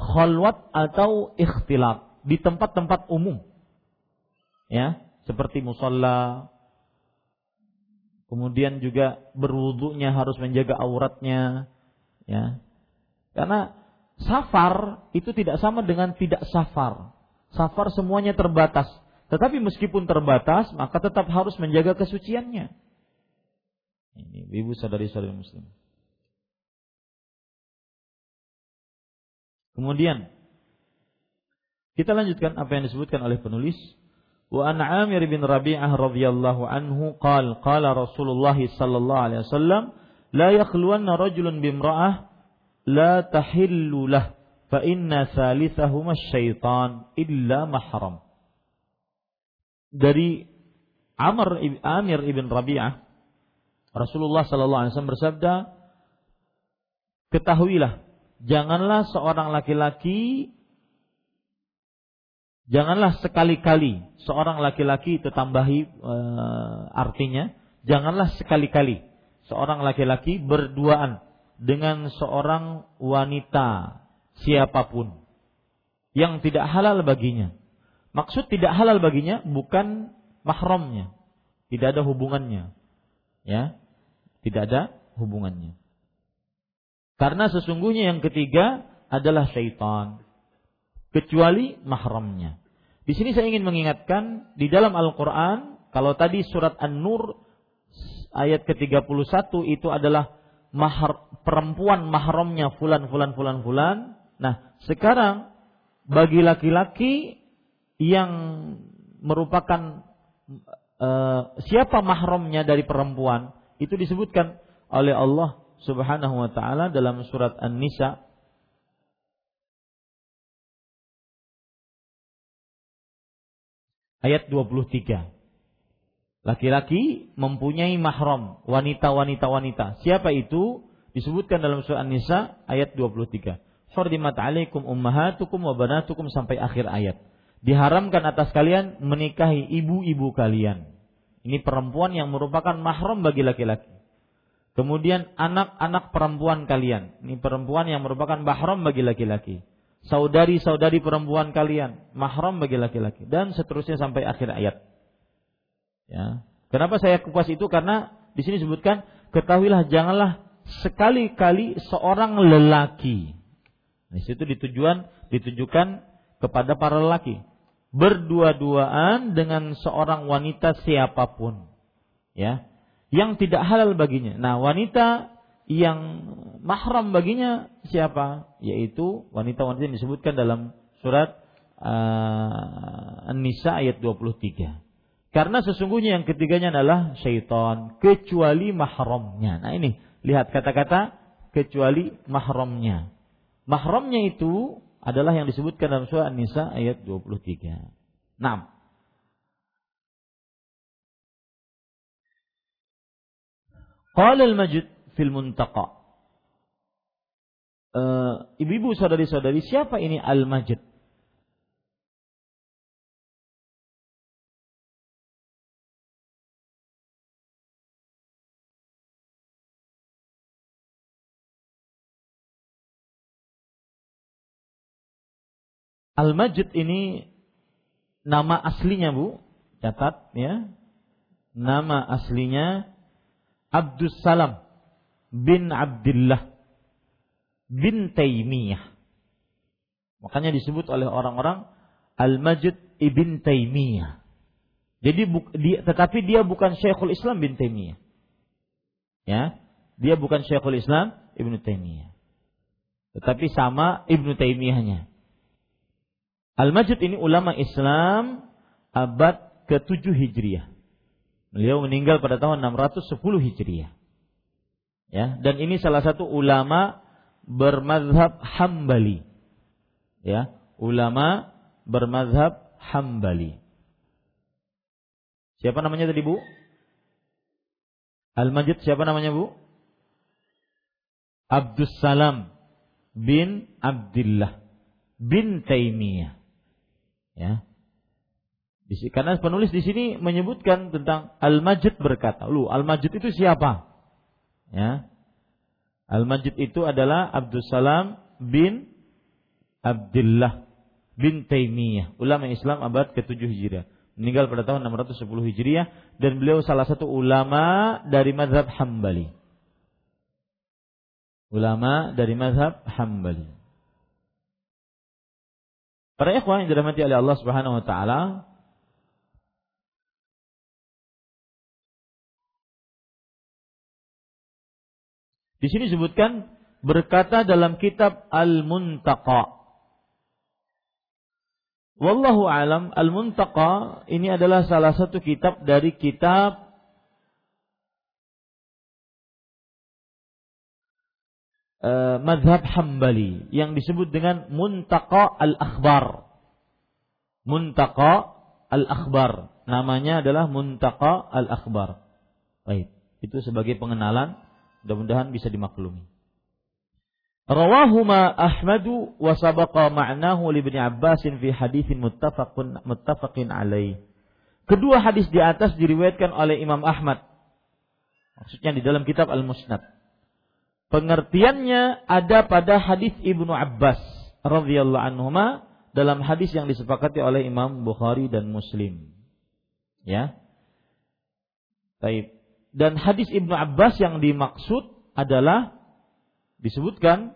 khalwat atau ikhtilaf di tempat-tempat umum. Ya, seperti musola. Kemudian juga berwudunya harus menjaga auratnya, ya. Karena safar itu tidak sama dengan tidak safar. Safar semuanya terbatas. Tetapi meskipun terbatas, maka tetap harus menjaga kesuciannya. Ini ibu saudari-saudari muslim. Kemudian kita lanjutkan apa yang disebutkan oleh penulis. Wa an Amir bin Rabi'ah radhiyallahu anhu qal qala Rasulullah sallallahu alaihi wasallam la yakhluwanna rajulun bimra'ah la tahillu lah fa inna thalithahuma syaitan illa mahram. Dari Amr Amir ibn Rabi'ah Rasulullah sallallahu alaihi wasallam bersabda, "Ketahuilah, janganlah seorang laki-laki janganlah sekali-kali seorang laki-laki itu tambahi e, artinya, janganlah sekali-kali seorang laki-laki berduaan dengan seorang wanita siapa pun yang tidak halal baginya. Maksud tidak halal baginya bukan mahramnya, tidak ada hubungannya. Ya, tidak ada hubungannya. Karena sesungguhnya yang ketiga adalah syaitan. Kecuali mahramnya. Di sini saya ingin mengingatkan di dalam Al-Quran, kalau tadi surat An-Nur ayat ke-31 itu adalah mahar, perempuan mahramnya fulan fulan fulan fulan. Nah, sekarang bagi laki-laki yang merupakan uh, siapa mahramnya dari perempuan, itu disebutkan oleh Allah Subhanahu wa taala dalam surat An-Nisa ayat 23. Laki-laki mempunyai mahram, wanita-wanita wanita. Siapa itu? Disebutkan dalam surat An-Nisa ayat 23. Hurrimat alaikum ummahatukum wa banatukum sampai akhir ayat. Diharamkan atas kalian menikahi ibu-ibu kalian ini perempuan yang merupakan mahram bagi laki-laki. Kemudian anak-anak perempuan kalian. Ini perempuan yang merupakan mahram bagi laki-laki. Saudari-saudari perempuan kalian, mahram bagi laki-laki dan seterusnya sampai akhir ayat. Ya. Kenapa saya kupas itu? Karena di sini disebutkan ketahuilah janganlah sekali-kali seorang lelaki. Di situ ditujuan ditujukan kepada para lelaki berdua-duaan dengan seorang wanita siapa pun ya yang tidak halal baginya. Nah, wanita yang mahram baginya siapa? Yaitu wanita-wanita yang disebutkan dalam surat uh, An-Nisa ayat 23. Karena sesungguhnya yang ketiganya adalah syaitan kecuali mahramnya. Nah, ini lihat kata-kata kecuali mahramnya. Mahramnya itu adalah yang disebutkan dalam surah An-Nisa ayat 23. 6. Qala al-Majid fil Muntaqa. Uh, ibu-ibu saudari-saudari, siapa ini Al-Majid? Al-Majid ini nama aslinya Bu, catat ya. Nama aslinya Abdus Salam bin Abdullah bin Taimiyah. Makanya disebut oleh orang-orang Al-Majid ibn Taimiyah. Jadi dia, tetapi dia bukan Syekhul Islam bin Taimiyah. Ya, dia bukan Syekhul Islam Ibnu Taimiyah. Tetapi sama Ibnu Taimiyahnya. Al-Majid ini ulama Islam abad ke-7 Hijriah. Beliau meninggal pada tahun 610 Hijriah. Ya, dan ini salah satu ulama bermazhab Hambali. Ya, ulama bermazhab Hambali. Siapa namanya tadi Bu? Al-Majid siapa namanya Bu? Abdus Salam bin Abdullah bin Taimiyah. Ya. Karena penulis di sini menyebutkan tentang Al-Majid berkata, "Lu, Al-Majid itu siapa?" Ya. Al-Majid itu adalah Abdul Salam bin Abdullah bin Taimiyah, ulama Islam abad ke-7 Hijriah. Meninggal pada tahun 610 Hijriah dan beliau salah satu ulama dari mazhab Hambali. Ulama dari mazhab Hambali. Para ikhwan yang dirahmati oleh Allah Subhanahu wa taala, Di sini disebutkan berkata dalam kitab Al-Muntaqa. Wallahu alam Al-Muntaqa ini adalah salah satu kitab dari kitab uh, madhab Hambali yang disebut dengan Muntaqa Al-Akhbar. Muntaqa Al-Akhbar. Namanya adalah Muntaqa Al-Akhbar. Baik, itu sebagai pengenalan Mudah-mudahan bisa dimaklumi. Rawahuma Ahmadu wa sabaqa ma'nahu li Ibnu Abbas fi haditsin muttafaqun muttafaqin alaih. Kedua hadis di atas diriwayatkan oleh Imam Ahmad. Maksudnya di dalam kitab Al-Musnad. Pengertiannya ada pada hadis Ibnu Abbas radhiyallahu anhuma dalam hadis yang disepakati oleh Imam Bukhari dan Muslim. Ya. Baik dan hadis Ibnu Abbas yang dimaksud adalah disebutkan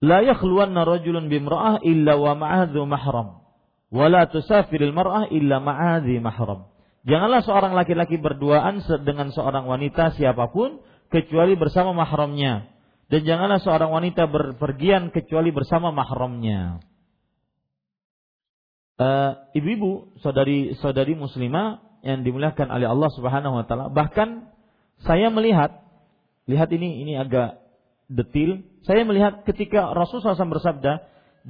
la yakhluwanna rajulun bimra'ah illa wa ma'adhu mahram wa la tusafiril mar'ah illa ma'adhi mahram Janganlah seorang laki-laki berduaan dengan seorang wanita siapa pun kecuali bersama mahramnya dan janganlah seorang wanita berpergian kecuali bersama mahramnya. Uh, ibu-ibu, saudari-saudari muslimah yang dimuliakan oleh Allah Subhanahu wa taala. Bahkan saya melihat lihat ini ini agak detil. Saya melihat ketika Rasulullah SAW bersabda,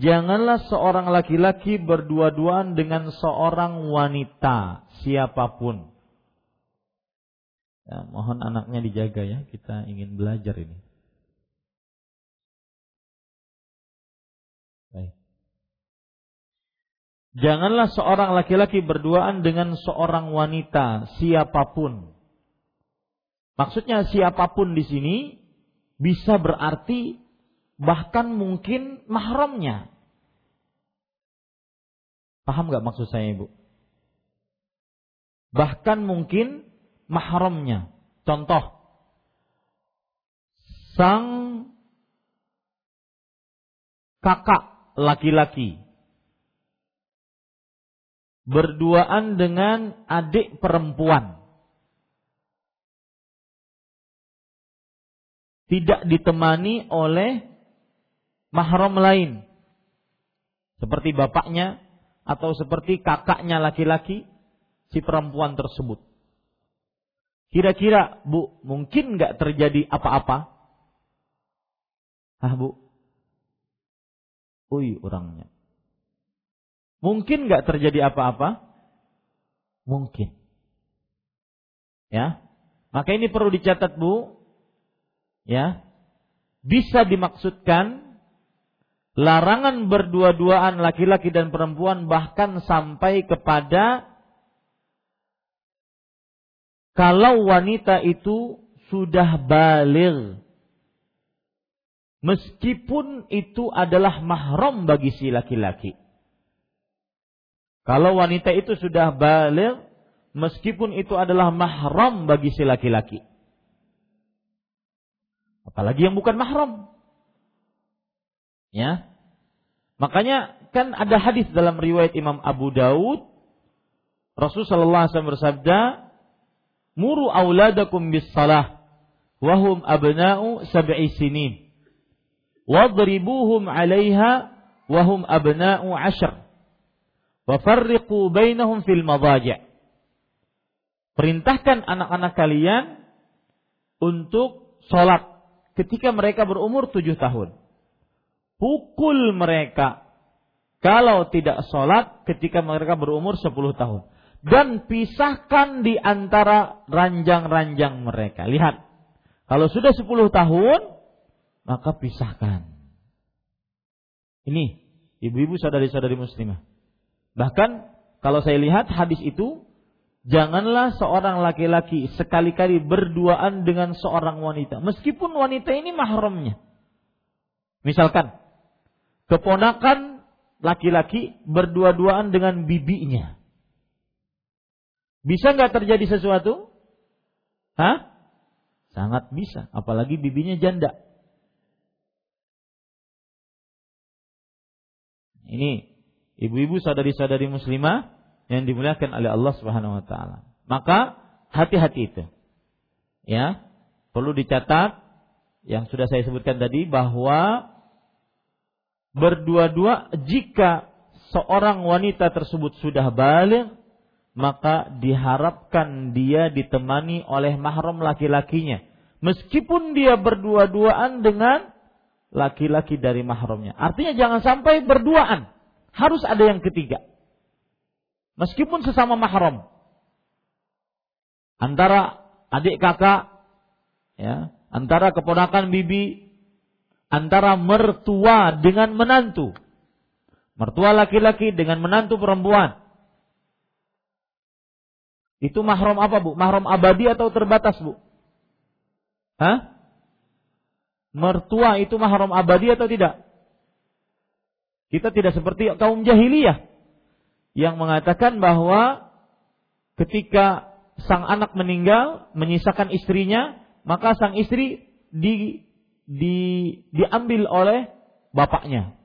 "Janganlah seorang laki-laki berdua-duaan dengan seorang wanita siapa pun." Ya, mohon anaknya dijaga ya, kita ingin belajar ini. Baik. Janganlah seorang laki-laki berduaan dengan seorang wanita siapa pun. Maksudnya siapa pun di sini bisa berarti bahkan mungkin mahramnya. Paham nggak maksud saya ibu? Bahkan mungkin mahramnya. Contoh, sang kakak laki-laki berduaan dengan adik perempuan. Tidak ditemani oleh mahram lain. Seperti bapaknya atau seperti kakaknya laki-laki si perempuan tersebut. Kira-kira Bu, mungkin nggak terjadi apa-apa? Ah Bu, Ui orangnya. Mungkin nggak terjadi apa-apa? Mungkin. Ya. Maka ini perlu dicatat Bu. Ya. Bisa dimaksudkan larangan berdua-duaan laki-laki dan perempuan bahkan sampai kepada kalau wanita itu sudah balik meskipun itu adalah mahram bagi si laki-laki. Kalau wanita itu sudah balik, meskipun itu adalah mahram bagi si laki-laki. Apalagi yang bukan mahram. Ya. Makanya kan ada hadis dalam riwayat Imam Abu Daud Rasulullah wasallam bersabda, "Muru auladakum bis salah wa hum abna'u sab'i sinin. Wadribuhum 'alaiha wa hum abna'u 'ashr." Wafarriqu bainahum fil madaja. Perintahkan anak-anak kalian untuk sholat ketika mereka berumur tujuh tahun. Pukul mereka kalau tidak sholat ketika mereka berumur sepuluh tahun. Dan pisahkan di antara ranjang-ranjang mereka. Lihat, kalau sudah sepuluh tahun, maka pisahkan. Ini, ibu-ibu saudari-saudari muslimah. Bahkan kalau saya lihat hadis itu janganlah seorang laki-laki sekali-kali berduaan dengan seorang wanita meskipun wanita ini mahramnya. Misalkan keponakan laki-laki berdua-duaan dengan bibinya. Bisa nggak terjadi sesuatu? Hah? Sangat bisa, apalagi bibinya janda. Ini ibu-ibu saudari-saudari muslimah yang dimuliakan oleh Allah Subhanahu wa taala. Maka hati-hati itu. Ya, perlu dicatat yang sudah saya sebutkan tadi bahwa berdua-dua jika seorang wanita tersebut sudah balik maka diharapkan dia ditemani oleh mahram laki-lakinya meskipun dia berdua-duaan dengan laki-laki dari mahramnya. Artinya jangan sampai berduaan. Harus ada yang ketiga. Meskipun sesama mahram. Antara adik kakak, ya, antara keponakan bibi, antara mertua dengan menantu. Mertua laki-laki dengan menantu perempuan. Itu mahram apa, Bu? Mahram abadi atau terbatas, Bu? Hah? mertua itu mahram abadi atau tidak? Kita tidak seperti kaum jahiliyah yang mengatakan bahwa ketika sang anak meninggal menyisakan istrinya, maka sang istri di, di diambil oleh bapaknya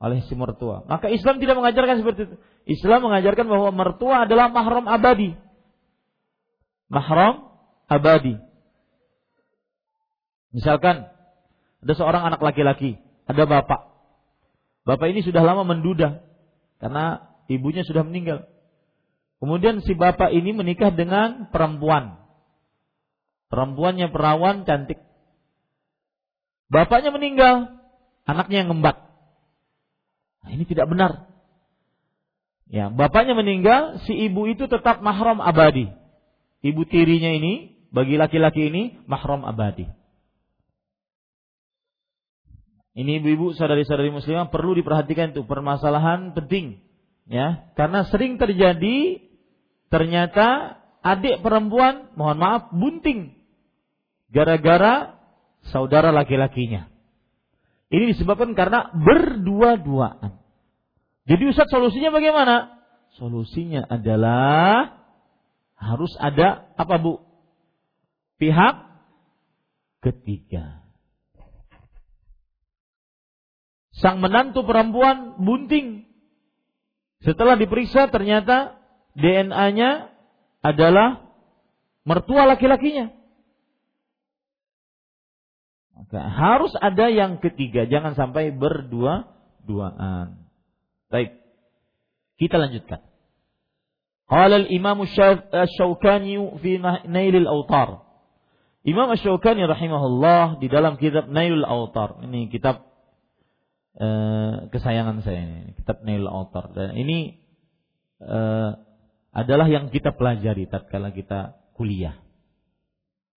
oleh si mertua. Maka Islam tidak mengajarkan seperti itu. Islam mengajarkan bahwa mertua adalah mahram abadi. Mahram abadi. Misalkan ada seorang anak laki-laki, ada bapak. Bapak ini sudah lama menduda karena ibunya sudah meninggal. Kemudian si bapak ini menikah dengan perempuan. Perempuannya perawan cantik. Bapaknya meninggal, anaknya yang ngembat. Nah, ini tidak benar. Ya, bapaknya meninggal, si ibu itu tetap mahram abadi. Ibu tirinya ini bagi laki-laki ini mahram abadi. Ini ibu-ibu saudari-saudari muslimah perlu diperhatikan itu permasalahan penting ya karena sering terjadi ternyata adik perempuan mohon maaf bunting gara-gara saudara laki-lakinya. Ini disebabkan karena berdua-duaan. Jadi Ustaz solusinya bagaimana? Solusinya adalah harus ada apa Bu? Pihak ketiga. sang menantu perempuan bunting. Setelah diperiksa ternyata DNA-nya adalah mertua laki-lakinya. Maka harus ada yang ketiga, jangan sampai berdua-duaan. Baik. Kita lanjutkan. Qala al-Imam Asy-Syaukani fi Nailil Autar. Imam Asy-Syaukani rahimahullah di dalam kitab Nailul Autar. Ini kitab eh, kesayangan saya ini, kitab Nail Autor dan ini eh, adalah yang kita pelajari tatkala kita kuliah.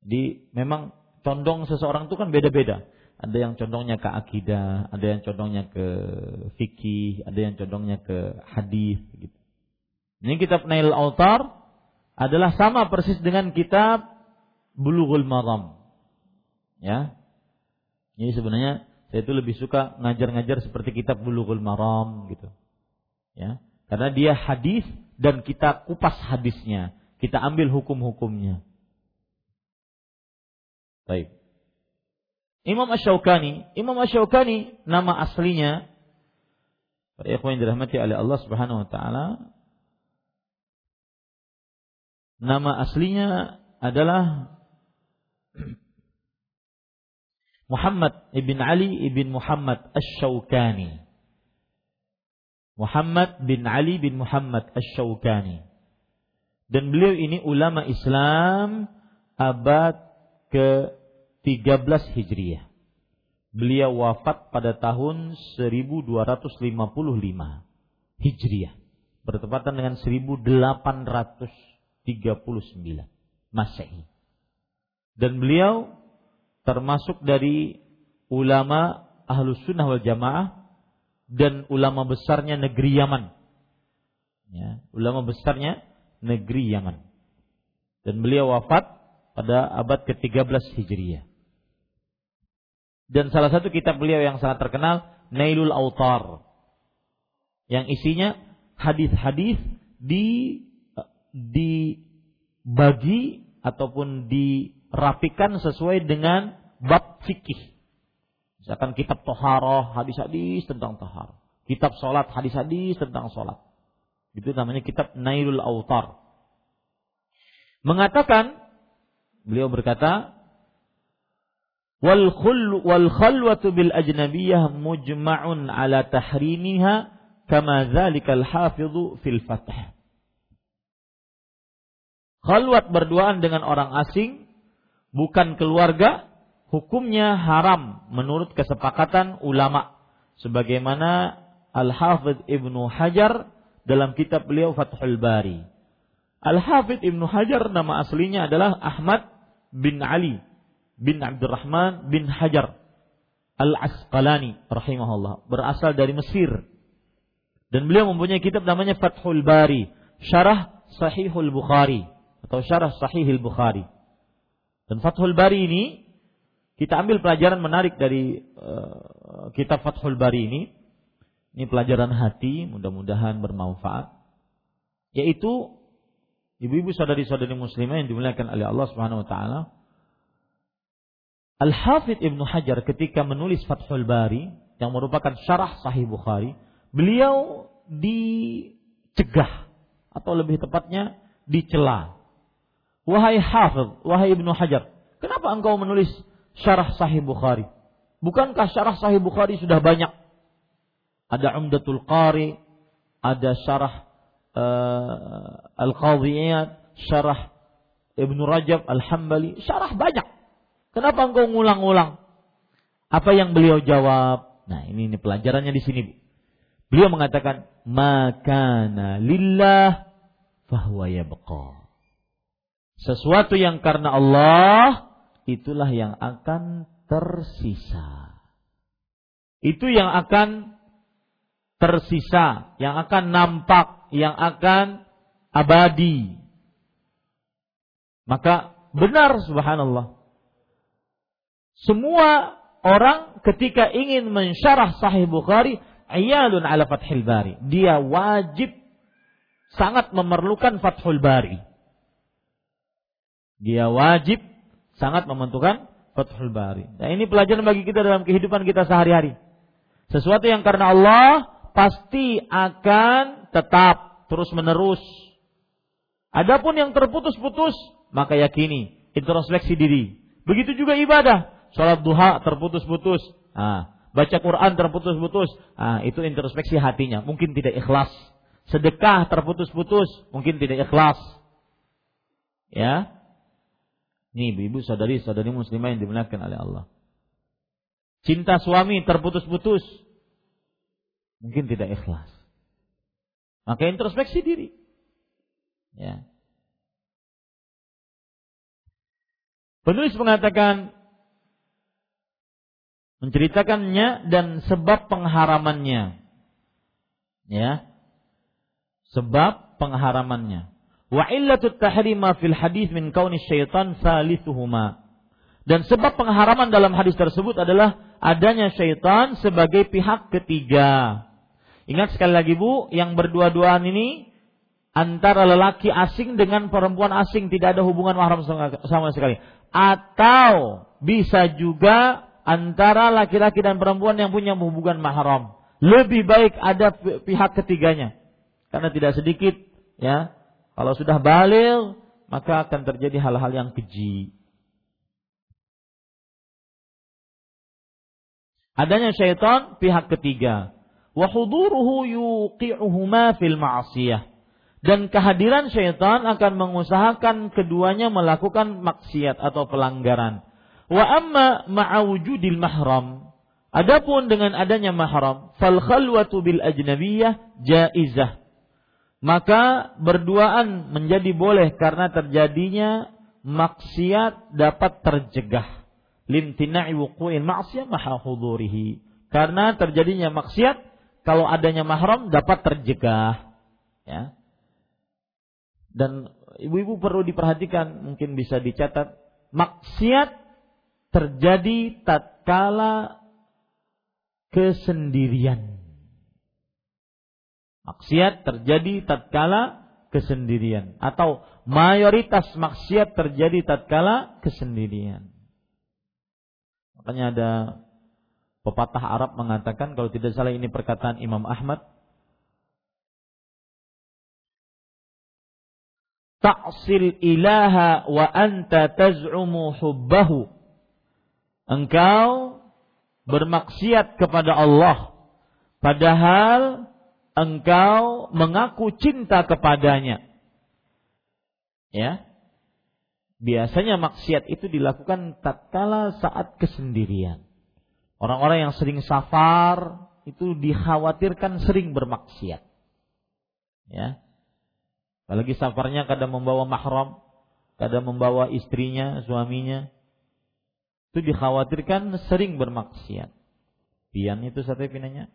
Jadi memang condong seseorang itu kan beda-beda. Ada yang condongnya ke akidah, ada yang condongnya ke fikih, ada yang condongnya ke hadis gitu. Ini kitab Nail Autar adalah sama persis dengan kitab Bulughul Maram. Ya. Ini sebenarnya saya itu lebih suka ngajar-ngajar seperti kitab Bulughul Maram gitu. Ya. Karena dia hadis dan kita kupas hadisnya, kita ambil hukum-hukumnya. Baik. Imam Ash-Shawkani, Imam Ash-Shawkani nama aslinya para ikhwan yang dirahmati oleh Allah Subhanahu wa taala nama aslinya adalah Muhammad ibn Ali ibn Muhammad Ash-Shawkani. Muhammad bin Ali bin Muhammad Ash-Shawkani. Dan beliau ini ulama Islam abad ke-13 Hijriah. Beliau wafat pada tahun 1255 Hijriah. Bertepatan dengan 1839 Masehi. Dan beliau termasuk dari ulama ahlus sunnah wal jamaah dan ulama besarnya negeri Yaman. Ya, ulama besarnya negeri Yaman. Dan beliau wafat pada abad ke-13 Hijriah. Dan salah satu kitab beliau yang sangat terkenal Nailul Autar yang isinya hadis-hadis di dibagi ataupun dirapikan sesuai dengan bab fikih. Misalkan kitab toharoh, hadis-hadis tentang toharoh. Kitab sholat, hadis-hadis tentang sholat. Itu namanya kitab Nailul Autar. Mengatakan, beliau berkata, wal khul wal khalwatu bil ajnabiyah mujma'un ala tahrimiha kama dzalikal hafidhu fil fath. Khalwat berduaan dengan orang asing bukan keluarga, hukumnya haram menurut kesepakatan ulama. Sebagaimana Al-Hafidh Ibnu Hajar dalam kitab beliau Fathul Bari. Al-Hafidh Ibnu Hajar nama aslinya adalah Ahmad bin Ali bin Abdurrahman bin Hajar Al-Asqalani rahimahullah berasal dari Mesir dan beliau mempunyai kitab namanya Fathul Bari Syarah Sahihul Bukhari atau syarah Sahihil Bukhari. Dan Fathul Bari ini kita ambil pelajaran menarik dari uh, kitab Fathul Bari ini. Ini pelajaran hati, mudah-mudahan bermanfaat. Yaitu ibu-ibu saudari-saudari muslimah yang dimuliakan oleh Allah Subhanahu wa taala. Al-Hafidh Ibnu Hajar ketika menulis Fathul Bari yang merupakan syarah Sahih Bukhari, beliau dicegah atau lebih tepatnya dicela Wahai Hafiz, wahai Ibnu Hajar, kenapa engkau menulis syarah Sahih Bukhari? Bukankah syarah Sahih Bukhari sudah banyak? Ada Umdatul Qari, ada syarah uh, Al-Qadhiyat, syarah Ibnu Rajab Al-Hambali, syarah banyak. Kenapa engkau ngulang-ulang? Apa yang beliau jawab? Nah, ini, ini pelajarannya di sini. Beliau mengatakan, "Makana lillah fahuwa yabqa." Sesuatu yang karena Allah itulah yang akan tersisa. Itu yang akan tersisa, yang akan nampak, yang akan abadi. Maka benar subhanallah. Semua orang ketika ingin mensyarah sahih Bukhari, ayalun ala fathil bari. Dia wajib sangat memerlukan fathul bari dia wajib sangat membentukkan Fathul Bari. Nah ini pelajaran bagi kita dalam kehidupan kita sehari-hari. Sesuatu yang karena Allah pasti akan tetap terus menerus. Adapun yang terputus-putus, maka yakini introspeksi diri. Begitu juga ibadah. Sholat duha terputus-putus. Nah, baca Quran terputus-putus. Nah, itu introspeksi hatinya. Mungkin tidak ikhlas. Sedekah terputus-putus. Mungkin tidak ikhlas. Ya, ini ibu-ibu saudari-saudari muslimah yang dimuliakan oleh Allah. Cinta suami terputus-putus. Mungkin tidak ikhlas. Maka introspeksi diri. Ya. Penulis mengatakan menceritakannya dan sebab pengharamannya. Ya. Sebab pengharamannya. Wa illatut tahrima fil hadis min kauni syaitan salisuhuma. Dan sebab pengharaman dalam hadis tersebut adalah adanya syaitan sebagai pihak ketiga. Ingat sekali lagi Bu, yang berdua-duaan ini antara lelaki asing dengan perempuan asing tidak ada hubungan mahram sama sekali. Atau bisa juga antara laki-laki dan perempuan yang punya hubungan mahram. Lebih baik ada pihak ketiganya. Karena tidak sedikit ya kalau sudah balik, maka akan terjadi hal-hal yang keji. Adanya syaitan pihak ketiga. Wahuduruhu yuqi'uhuma fil ma'asiyah. Dan kehadiran syaitan akan mengusahakan keduanya melakukan maksiat atau pelanggaran. Wa amma ma'awujudil mahram. Adapun dengan adanya mahram, fal khalwatu bil ajnabiyah jaizah. Maka berduaan menjadi boleh karena terjadinya maksiat dapat terjegah limtina'i wuqu'in maksiat maha hudurihi. Karena terjadinya maksiat kalau adanya mahram dapat terjegah ya. Dan ibu-ibu perlu diperhatikan, mungkin bisa dicatat, maksiat terjadi tatkala kesendirian. Maksiat terjadi tatkala kesendirian atau mayoritas maksiat terjadi tatkala kesendirian. Makanya ada pepatah Arab mengatakan kalau tidak salah ini perkataan Imam Ahmad ta'sil ilaha wa anta taz'umu hubbahu. Engkau bermaksiat kepada Allah padahal engkau mengaku cinta kepadanya. Ya. Biasanya maksiat itu dilakukan tatkala saat kesendirian. Orang-orang yang sering safar itu dikhawatirkan sering bermaksiat. Ya. Apalagi safarnya kadang membawa mahram, kadang membawa istrinya, suaminya. Itu dikhawatirkan sering bermaksiat. Pian itu sate pinanya.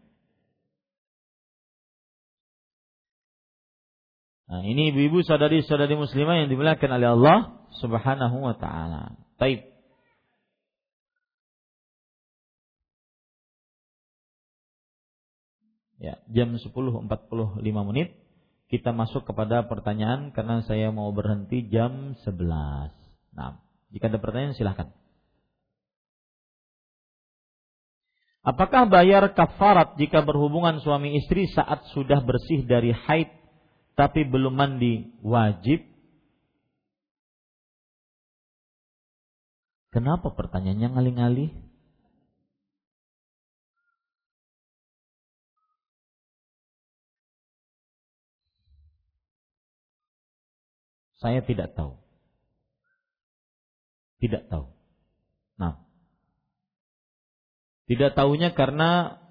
Nah, ini ibu-ibu saudari-saudari muslimah yang dimuliakan oleh Allah Subhanahu wa taala. Taib. Ya, jam 10.45 menit kita masuk kepada pertanyaan karena saya mau berhenti jam 11. Nah, jika ada pertanyaan silahkan. Apakah bayar kafarat jika berhubungan suami istri saat sudah bersih dari haid tapi belum mandi wajib? Kenapa pertanyaannya ngalih-ngalih? Saya tidak tahu. Tidak tahu. Nah, tidak tahunya karena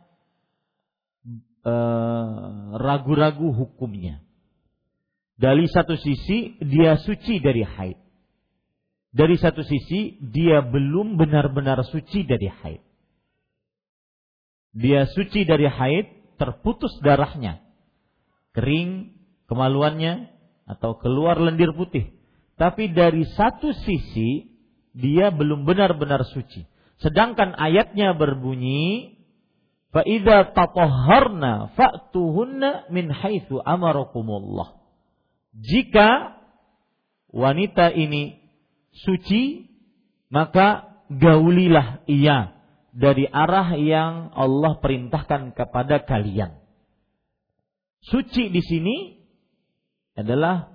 ragu ragu-ragu hukumnya. Dari satu sisi dia suci dari haid. Dari satu sisi dia belum benar-benar suci dari haid. Dia suci dari haid, terputus darahnya. Kering kemaluannya, atau keluar lendir putih. Tapi dari satu sisi dia belum benar-benar suci. Sedangkan ayatnya berbunyi faida tatahharna fa'tuhunna min haitsu amarakumullah. Jika wanita ini suci maka gaulilah ia dari arah yang Allah perintahkan kepada kalian. Suci di sini adalah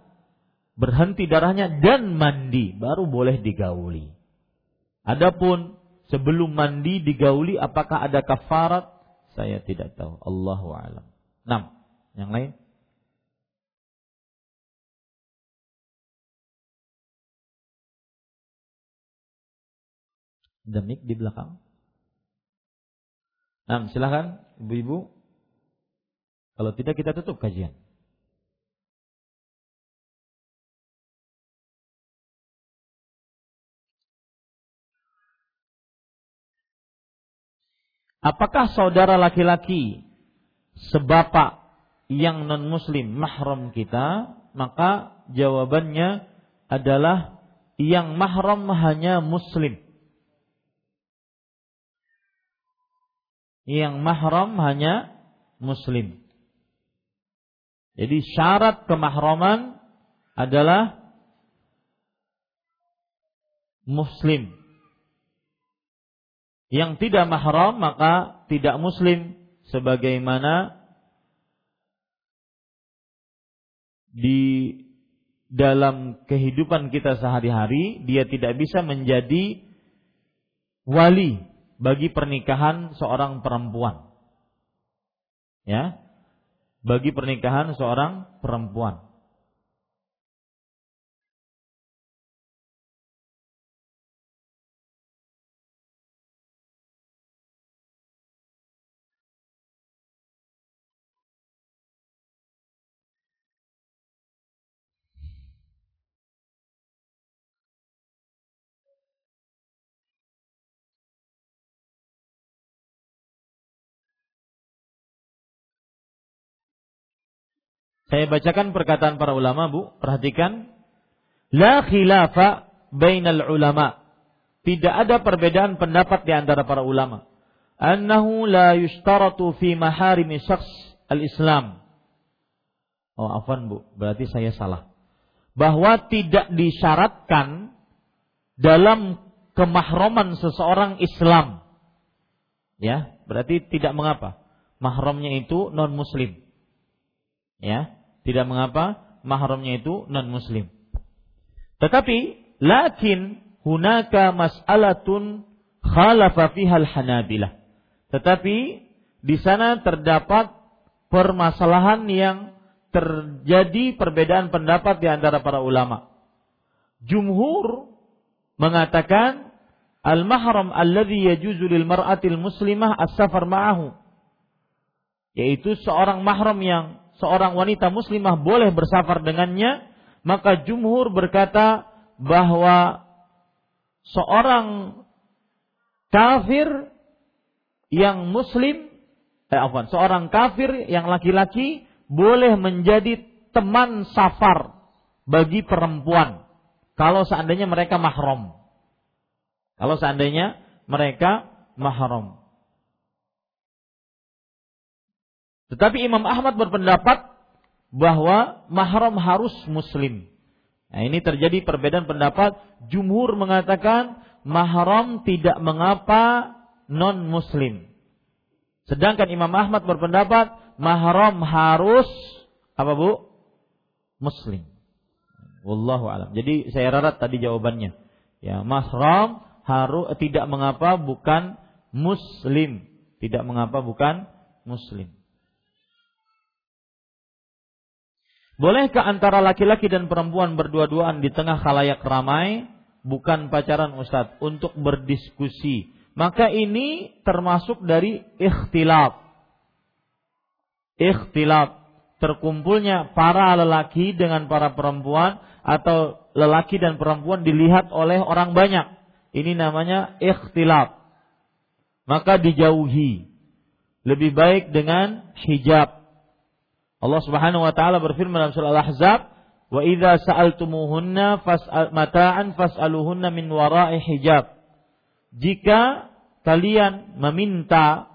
berhenti darahnya dan mandi baru boleh digauli. Adapun sebelum mandi digauli apakah ada kafarat? Saya tidak tahu. Allahu alam. Enam. Yang lain? Demik di belakang. Nah, silahkan ibu-ibu. Kalau tidak kita tutup kajian. Apakah saudara laki-laki sebapak yang non muslim mahram kita? Maka jawabannya adalah yang mahram hanya muslim. Yang mahram hanya muslim. Jadi syarat kemahraman adalah muslim yang tidak mahram maka tidak muslim sebagaimana di dalam kehidupan kita sehari-hari dia tidak bisa menjadi wali bagi pernikahan seorang perempuan. Ya. Bagi pernikahan seorang perempuan. Saya bacakan perkataan para ulama, Bu. Perhatikan. La khilafa bainal ulama. Tidak ada perbedaan pendapat di antara para ulama. Annahu la yushtaratu fi maharimi syakhs al-Islam. Oh, afan Bu. Berarti saya salah. Bahwa tidak disyaratkan dalam kemahroman seseorang Islam. Ya, berarti tidak mengapa. Mahramnya itu non muslim. Ya, tidak mengapa mahramnya itu non muslim. Tetapi lakin hunaka mas'alatun khalafa fiha al-hanabilah. Tetapi di sana terdapat permasalahan yang terjadi perbedaan pendapat di antara para ulama. Jumhur mengatakan al-mahram alladhi yajuzu lil mar'atil muslimah as-safar ma'ahu yaitu seorang mahram yang seorang wanita muslimah boleh bersafar dengannya, maka jumhur berkata bahwa seorang kafir yang muslim eh apa, seorang kafir yang laki-laki boleh menjadi teman safar bagi perempuan kalau seandainya mereka mahram. Kalau seandainya mereka mahram. Tetapi Imam Ahmad berpendapat bahwa mahram harus muslim. Nah, ini terjadi perbedaan pendapat. Jumhur mengatakan mahram tidak mengapa non muslim. Sedangkan Imam Ahmad berpendapat mahram harus apa Bu? Muslim. Wallahu alam. Jadi saya rarat tadi jawabannya. Ya, mahram harus tidak mengapa bukan muslim. Tidak mengapa bukan muslim. Bolehkah antara laki-laki dan perempuan berdua-duaan di tengah khalayak ramai? Bukan pacaran Ustadz, untuk berdiskusi. Maka ini termasuk dari ikhtilaf. Ikhtilaf. Terkumpulnya para lelaki dengan para perempuan atau lelaki dan perempuan dilihat oleh orang banyak. Ini namanya ikhtilaf. Maka dijauhi. Lebih baik dengan hijab Allah Subhanahu wa taala berfirman dalam surah Al-Ahzab, "Wa idza sa'altumuhunna fas'al mata'an fas'aluhunna min wara'i hijab." Jika kalian meminta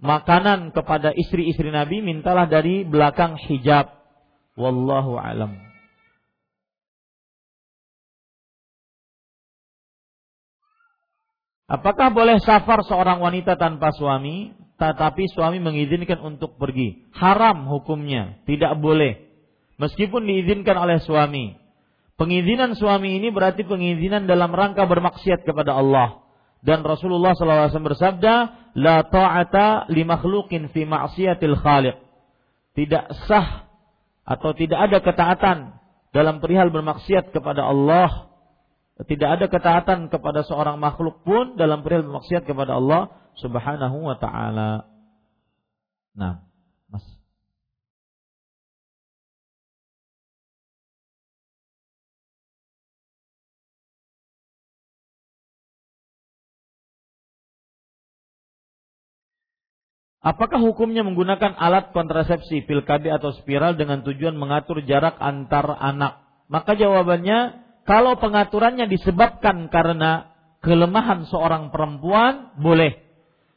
makanan kepada istri-istri Nabi, mintalah dari belakang hijab. Wallahu alam. Apakah boleh safar seorang wanita tanpa suami? Tetapi suami mengizinkan untuk pergi. Haram hukumnya, tidak boleh. Meskipun diizinkan oleh suami. Pengizinan suami ini berarti pengizinan dalam rangka bermaksiat kepada Allah. Dan Rasulullah SAW bersabda, La ta'ata li makhlukin fi ma'siyatil khaliq. Tidak sah atau tidak ada ketaatan dalam perihal bermaksiat kepada Allah. Tidak ada ketaatan kepada seorang makhluk pun dalam perihal bermaksiat kepada Allah Subhanahu wa taala. Nah, Mas. Apakah hukumnya menggunakan alat kontrasepsi pil KB atau spiral dengan tujuan mengatur jarak antar anak? Maka jawabannya, kalau pengaturannya disebabkan karena kelemahan seorang perempuan, boleh.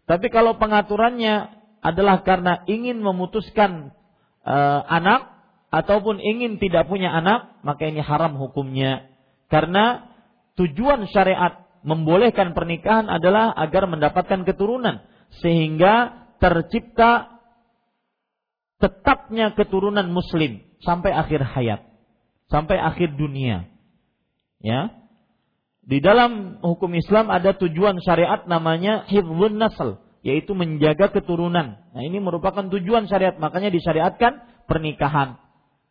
Tapi kalau pengaturannya adalah karena ingin memutuskan uh, anak ataupun ingin tidak punya anak, maka ini haram hukumnya. Karena tujuan syariat membolehkan pernikahan adalah agar mendapatkan keturunan sehingga tercipta tetapnya keturunan muslim sampai akhir hayat, sampai akhir dunia. Ya. Di dalam hukum Islam ada tujuan syariat namanya hifdzun nasl, yaitu menjaga keturunan. Nah, ini merupakan tujuan syariat, makanya disyariatkan pernikahan.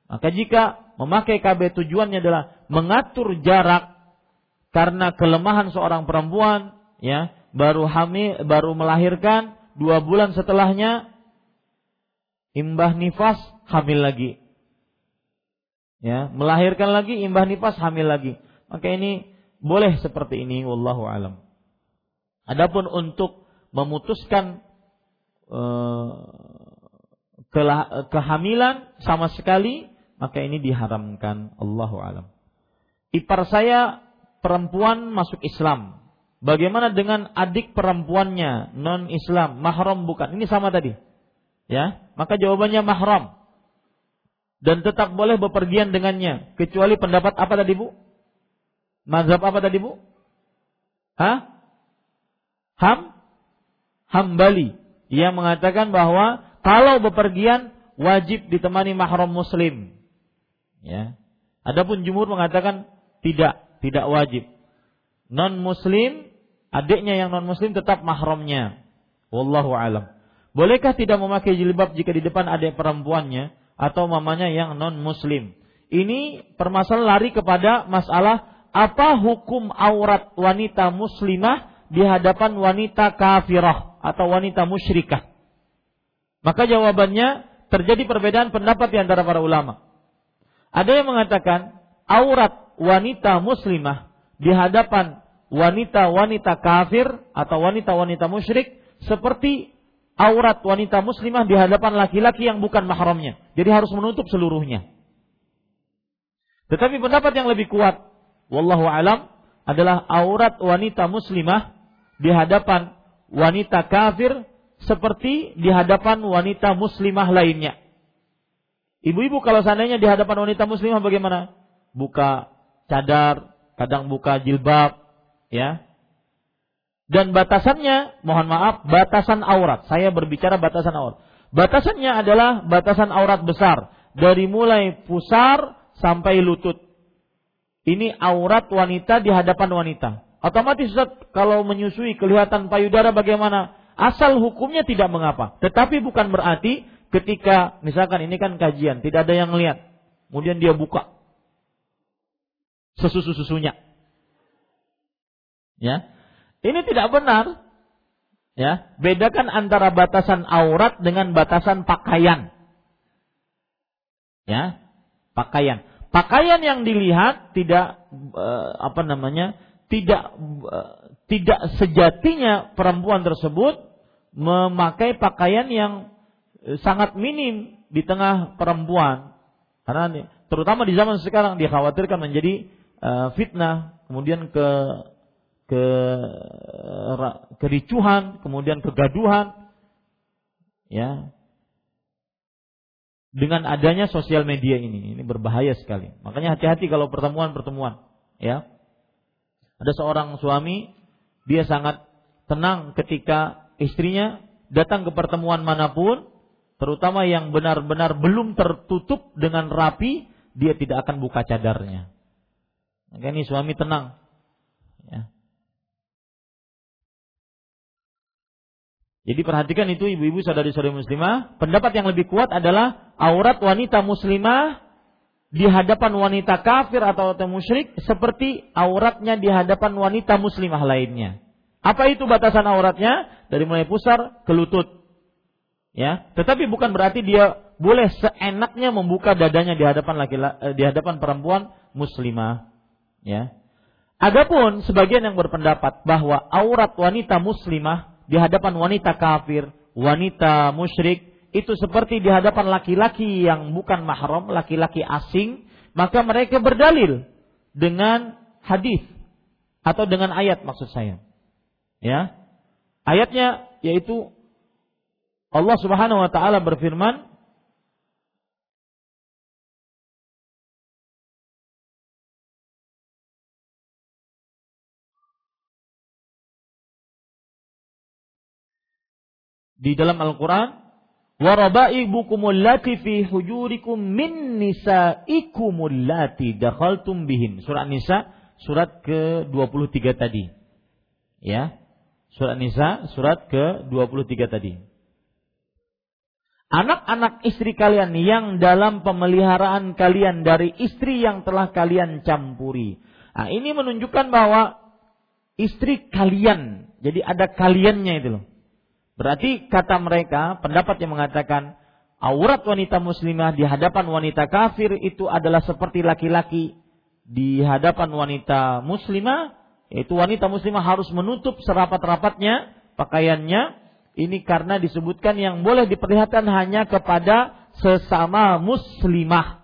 Maka jika memakai KB tujuannya adalah mengatur jarak karena kelemahan seorang perempuan, ya, baru hamil, baru melahirkan dua bulan setelahnya imbah nifas hamil lagi, ya, melahirkan lagi imbah nifas hamil lagi. Maka ini boleh seperti ini wallahu alam. Adapun untuk memutuskan uh, kehamilan sama sekali, maka ini diharamkan. Allahu alam. Ipar saya perempuan masuk Islam. Bagaimana dengan adik perempuannya non Islam, mahram bukan? Ini sama tadi. Ya, maka jawabannya mahram. Dan tetap boleh bepergian dengannya kecuali pendapat apa tadi, Bu? Mazhab apa tadi, Bu? Hah? Ham? Hambali yang mengatakan bahwa kalau bepergian wajib ditemani mahram muslim. Ya. Adapun jumhur mengatakan tidak, tidak wajib. Non muslim, adiknya yang non muslim tetap mahramnya. Wallahu alam. Bolehkah tidak memakai jilbab jika di depan adik perempuannya atau mamanya yang non muslim? Ini permasalahan lari kepada masalah apa hukum aurat wanita muslimah di hadapan wanita kafirah atau wanita musyrikah? Maka jawabannya terjadi perbedaan pendapat di antara para ulama. Ada yang mengatakan aurat wanita muslimah di hadapan wanita-wanita kafir atau wanita-wanita musyrik seperti aurat wanita muslimah di hadapan laki-laki yang bukan mahramnya. Jadi harus menutup seluruhnya. Tetapi pendapat yang lebih kuat, wallahu alam, adalah aurat wanita muslimah di hadapan wanita kafir seperti di hadapan wanita muslimah lainnya. Ibu-ibu kalau seandainya di hadapan wanita muslimah bagaimana? Buka cadar, kadang buka jilbab, ya. Dan batasannya, mohon maaf, batasan aurat. Saya berbicara batasan aurat. Batasannya adalah batasan aurat besar. Dari mulai pusar sampai lutut. Ini aurat wanita di hadapan wanita. Otomatis Ustaz, kalau menyusui kelihatan payudara bagaimana? Asal hukumnya tidak mengapa. Tetapi bukan berarti ketika misalkan ini kan kajian, tidak ada yang lihat. Kemudian dia buka sesusu-susunya. Ya. Ini tidak benar. Ya, bedakan antara batasan aurat dengan batasan pakaian. Ya, pakaian. Pakaian yang dilihat tidak uh, apa namanya? tidak uh, tidak sejatinya perempuan tersebut memakai pakaian yang Eh, sangat minim di tengah perempuan. Karena terutama di zaman sekarang dikhawatirkan menjadi uh, fitnah, kemudian ke ke kericuhan, kemudian kegaduhan. Ya. Dengan adanya sosial media ini, ini berbahaya sekali. Makanya hati-hati kalau pertemuan-pertemuan, ya. Ada seorang suami, dia sangat tenang ketika istrinya datang ke pertemuan mana pun, terutama yang benar-benar belum tertutup dengan rapi, dia tidak akan buka cadarnya. Maka ini suami tenang. Ya. Jadi perhatikan itu ibu-ibu saudari-saudari muslimah. Pendapat yang lebih kuat adalah aurat wanita muslimah di hadapan wanita kafir atau musyrik seperti auratnya di hadapan wanita muslimah lainnya. Apa itu batasan auratnya? Dari mulai pusar ke lutut ya tetapi bukan berarti dia boleh seenaknya membuka dadanya di hadapan laki eh, di hadapan perempuan muslimah ya adapun sebagian yang berpendapat bahwa aurat wanita muslimah di hadapan wanita kafir wanita musyrik itu seperti di hadapan laki-laki yang bukan mahram laki-laki asing maka mereka berdalil dengan hadis atau dengan ayat maksud saya. Ya. Ayatnya yaitu Allah Subhanahu wa taala berfirman di dalam Al-Qur'an wa raba'ibukumul lati fi hujurikum min nisaikumul lati dakhaltum bihin surat Nisa surat ke-23 tadi ya surat Nisa surat ke-23 tadi anak-anak istri kalian yang dalam pemeliharaan kalian dari istri yang telah kalian campuri. Nah, ini menunjukkan bahwa istri kalian, jadi ada kaliannya itu loh. Berarti kata mereka, pendapat yang mengatakan aurat wanita muslimah di hadapan wanita kafir itu adalah seperti laki-laki di hadapan wanita muslimah, yaitu wanita muslimah harus menutup serapat-rapatnya pakaiannya ini karena disebutkan yang boleh diperlihatkan hanya kepada sesama muslimah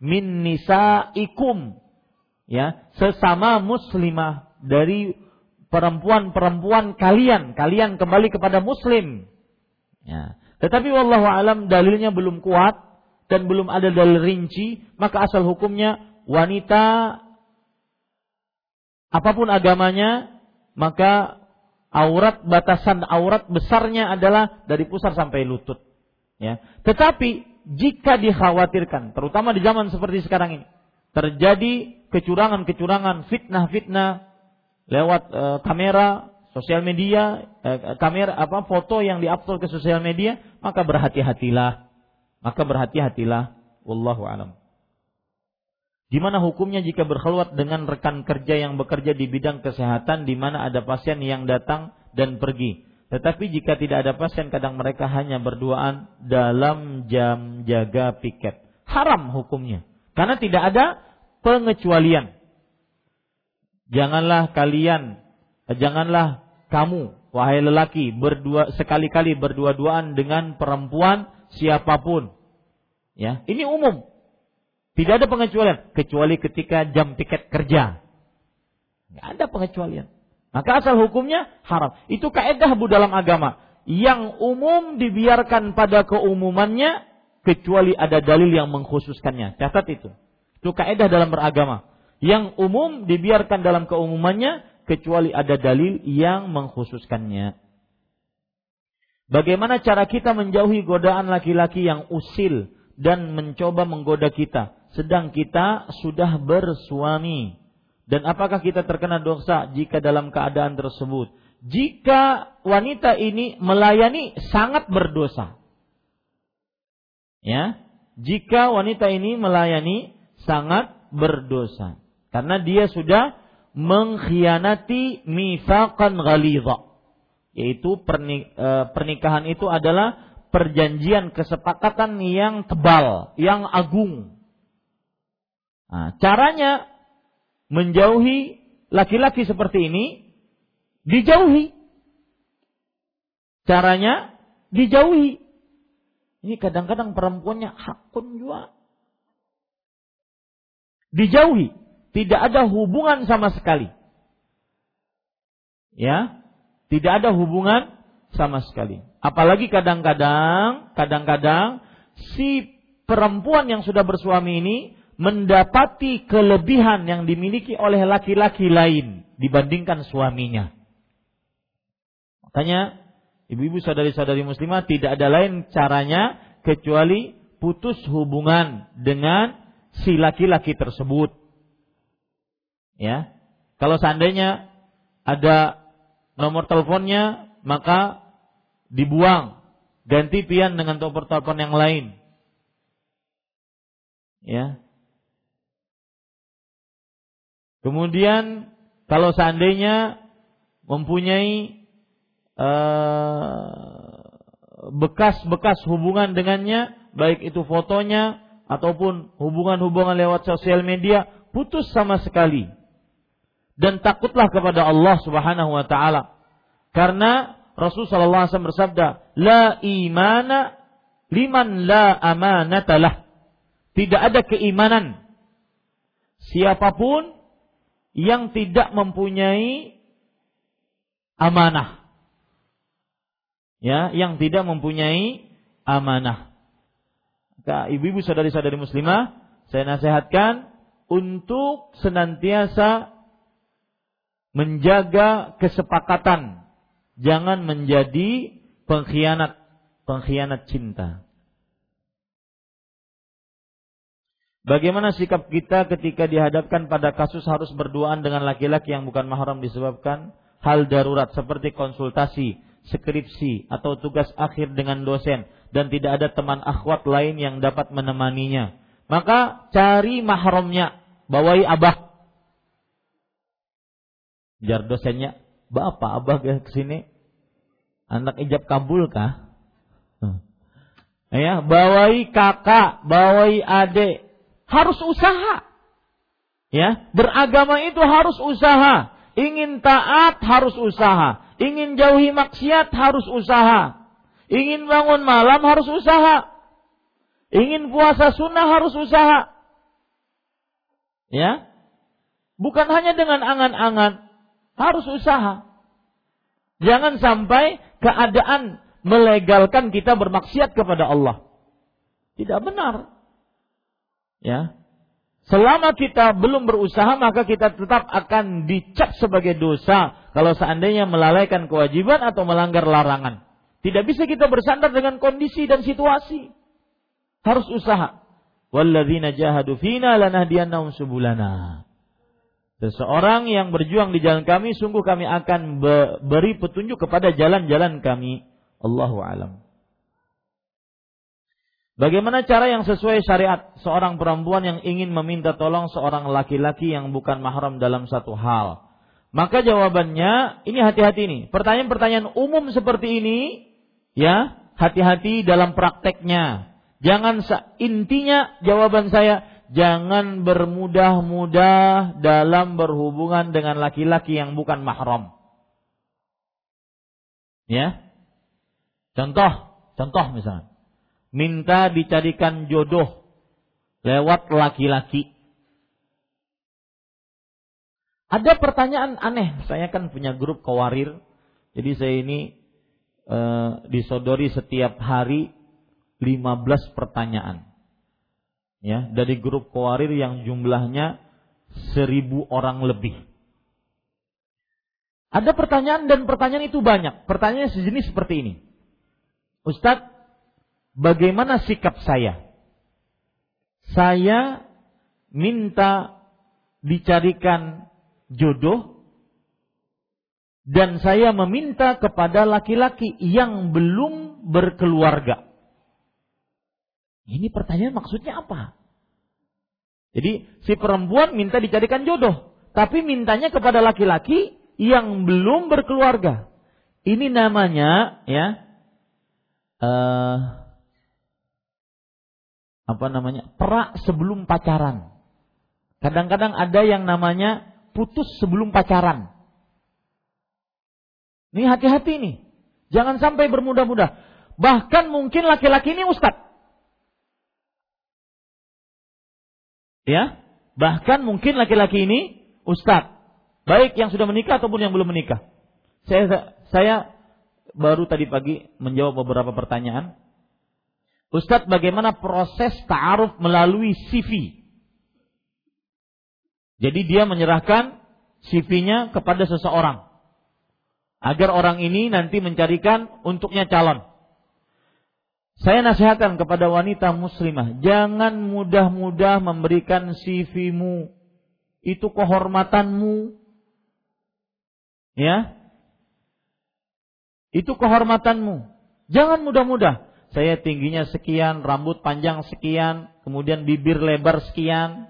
min nisaikum ya sesama muslimah dari perempuan-perempuan kalian kalian kembali kepada muslim ya tetapi wallahu alam dalilnya belum kuat dan belum ada dalil rinci maka asal hukumnya wanita apa pun agamanya maka aurat batasan aurat besarnya adalah dari pusar sampai lutut. Ya. Tetapi jika dikhawatirkan, terutama di zaman seperti sekarang ini, terjadi kecurangan-kecurangan, fitnah-fitnah lewat e, kamera, sosial media, e, kamera apa foto yang diupload ke sosial media, maka berhati-hatilah. Maka berhati-hatilah. Wallahu alam. Gimana hukumnya jika berkhulwat dengan rekan kerja yang bekerja di bidang kesehatan di mana ada pasien yang datang dan pergi. Tetapi jika tidak ada pasien kadang mereka hanya berduaan dalam jam jaga piket. Haram hukumnya. Karena tidak ada pengecualian. Janganlah kalian, janganlah kamu, wahai lelaki, berdua sekali-kali berdua-duaan dengan perempuan siapa pun. Ya, ini umum. Tidak ada pengecualian kecuali ketika jam tiket kerja. Tidak ada pengecualian. Maka asal hukumnya haram. Itu kaedah bu dalam agama. Yang umum dibiarkan pada keumumannya kecuali ada dalil yang mengkhususkannya. Catat itu. Itu kaedah dalam beragama. Yang umum dibiarkan dalam keumumannya kecuali ada dalil yang mengkhususkannya. Bagaimana cara kita menjauhi godaan laki-laki yang usil dan mencoba menggoda kita? sedang kita sudah bersuami. Dan apakah kita terkena dosa jika dalam keadaan tersebut? Jika wanita ini melayani sangat berdosa. Ya, jika wanita ini melayani sangat berdosa karena dia sudah mengkhianati mifaqan ghalidha yaitu e, pernikahan itu adalah perjanjian kesepakatan yang tebal, yang agung. Nah, caranya menjauhi laki-laki seperti ini dijauhi. Caranya dijauhi. Ini kadang-kadang perempuannya hakun juga. Dijauhi. Tidak ada hubungan sama sekali. Ya, tidak ada hubungan sama sekali. Apalagi kadang-kadang, kadang-kadang si perempuan yang sudah bersuami ini mendapati kelebihan yang dimiliki oleh laki-laki lain dibandingkan suaminya. Makanya ibu-ibu saudari-saudari muslimah tidak ada lain caranya kecuali putus hubungan dengan si laki-laki tersebut. Ya. Kalau seandainya ada nomor teleponnya, maka dibuang, ganti pian dengan nomor telepon yang lain. Ya, Kemudian kalau seandainya mempunyai eh, bekas-bekas uh, hubungan dengannya, baik itu fotonya ataupun hubungan-hubungan lewat sosial media, putus sama sekali. Dan takutlah kepada Allah Subhanahu wa taala. Karena Rasul sallallahu alaihi wasallam bersabda, "La imana liman la amanatalah." Tidak ada keimanan siapa pun yang tidak mempunyai amanah. Ya, yang tidak mempunyai amanah. Maka ibu-ibu saudari-saudari muslimah, saya nasihatkan untuk senantiasa menjaga kesepakatan. Jangan menjadi pengkhianat, pengkhianat cinta. Bagaimana sikap kita ketika dihadapkan pada kasus harus berduaan dengan laki-laki yang bukan mahram disebabkan hal darurat seperti konsultasi, skripsi, atau tugas akhir dengan dosen dan tidak ada teman akhwat lain yang dapat menemaninya. Maka cari mahramnya, bawai abah. Jar dosennya, Bapak abah ke sini. Anak ijab kabul kah? Hmm. Ya, bawai kakak, bawai adik, harus usaha. Ya, beragama itu harus usaha. Ingin taat harus usaha. Ingin jauhi maksiat harus usaha. Ingin bangun malam harus usaha. Ingin puasa sunnah harus usaha. Ya. Bukan hanya dengan angan-angan, harus usaha. Jangan sampai keadaan melegalkan kita bermaksiat kepada Allah. Tidak benar. Ya. Selama kita belum berusaha maka kita tetap akan dicap sebagai dosa kalau seandainya melalaikan kewajiban atau melanggar larangan. Tidak bisa kita bersandar dengan kondisi dan situasi. Harus usaha. Walladzina jahadu fina lanahdiyannahum subulana. Seseorang yang berjuang di jalan kami sungguh kami akan beri petunjuk kepada jalan-jalan kami. Allahu alam. Bagaimana cara yang sesuai syariat seorang perempuan yang ingin meminta tolong seorang laki-laki yang bukan mahram dalam satu hal? Maka jawabannya ini hati-hati nih. Pertanyaan-pertanyaan umum seperti ini ya, hati-hati dalam prakteknya. Jangan intinya jawaban saya jangan bermudah-mudah dalam berhubungan dengan laki-laki yang bukan mahram. Ya. Contoh, contoh misalnya minta dicarikan jodoh lewat laki-laki. Ada pertanyaan aneh, saya kan punya grup kawarir, jadi saya ini e, disodori setiap hari 15 pertanyaan. Ya, dari grup kawarir yang jumlahnya seribu orang lebih. Ada pertanyaan dan pertanyaan itu banyak. Pertanyaan sejenis seperti ini. Ustadz, bagaimana sikap saya? Saya minta dicarikan jodoh dan saya meminta kepada laki-laki yang belum berkeluarga. Ini pertanyaan maksudnya apa? Jadi si perempuan minta dicarikan jodoh, tapi mintanya kepada laki-laki yang belum berkeluarga. Ini namanya ya uh, apa namanya perak sebelum pacaran. Kadang-kadang ada yang namanya putus sebelum pacaran. Ini hati-hati nih. Jangan sampai bermudah-mudah. Bahkan mungkin laki-laki ini ustadz. Ya, bahkan mungkin laki-laki ini ustadz. Baik yang sudah menikah ataupun yang belum menikah. Saya saya baru tadi pagi menjawab beberapa pertanyaan Ustadz bagaimana proses ta'aruf melalui CV? Jadi dia menyerahkan CV-nya kepada seseorang. Agar orang ini nanti mencarikan untuknya calon. Saya nasihatkan kepada wanita muslimah, jangan mudah-mudah memberikan CV-mu. Itu kehormatanmu. Ya. Itu kehormatanmu. Jangan mudah-mudah saya tingginya sekian, rambut panjang sekian, kemudian bibir lebar sekian,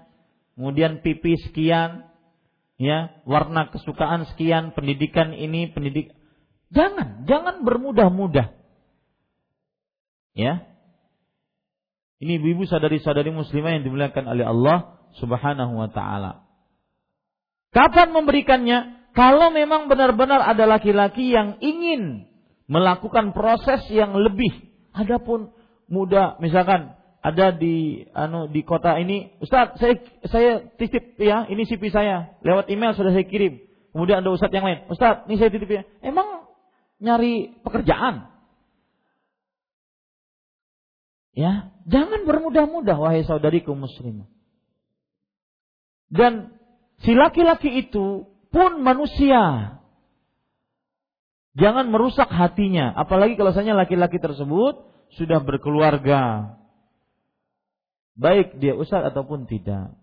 kemudian pipi sekian, ya, warna kesukaan sekian, pendidikan ini, pendidik Jangan, jangan bermudah-mudah. Ya. Ini ibu-ibu sadari-sadari muslimah yang dimuliakan oleh Allah Subhanahu wa taala. Kapan memberikannya? Kalau memang benar-benar ada laki-laki yang ingin melakukan proses yang lebih Adapun muda misalkan ada di anu di kota ini, Ustaz, saya saya titip ya, ini CV saya. Lewat email sudah saya kirim. Kemudian ada ustaz yang lain, Ustaz, ini saya titip ya. Emang nyari pekerjaan? Ya, jangan bermudah-mudah wahai saudariku muslimah. Dan si laki-laki itu pun manusia. Jangan merusak hatinya, apalagi kalau misalnya laki-laki tersebut sudah berkeluarga. Baik dia ustaz ataupun tidak.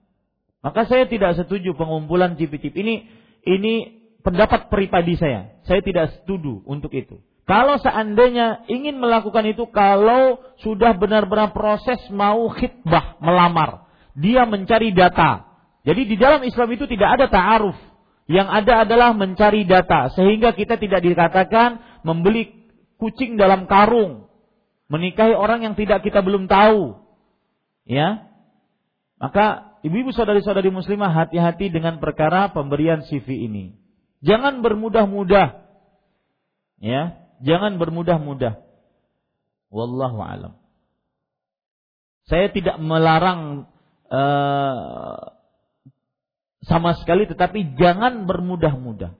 Maka saya tidak setuju pengumpulan cip-cip ini ini pendapat pribadi saya. Saya tidak setuju untuk itu. Kalau seandainya ingin melakukan itu kalau sudah benar-benar proses mau khidbah, melamar, dia mencari data. Jadi di dalam Islam itu tidak ada ta'aruf. Yang ada adalah mencari data sehingga kita tidak dikatakan membeli kucing dalam karung, menikahi orang yang tidak kita belum tahu. Ya. Maka ibu-ibu saudari-saudari muslimah hati-hati dengan perkara pemberian CV ini. Jangan bermudah-mudah. Ya, jangan bermudah-mudah. Wallahu alam. Saya tidak melarang uh, sama sekali tetapi jangan bermudah-mudah.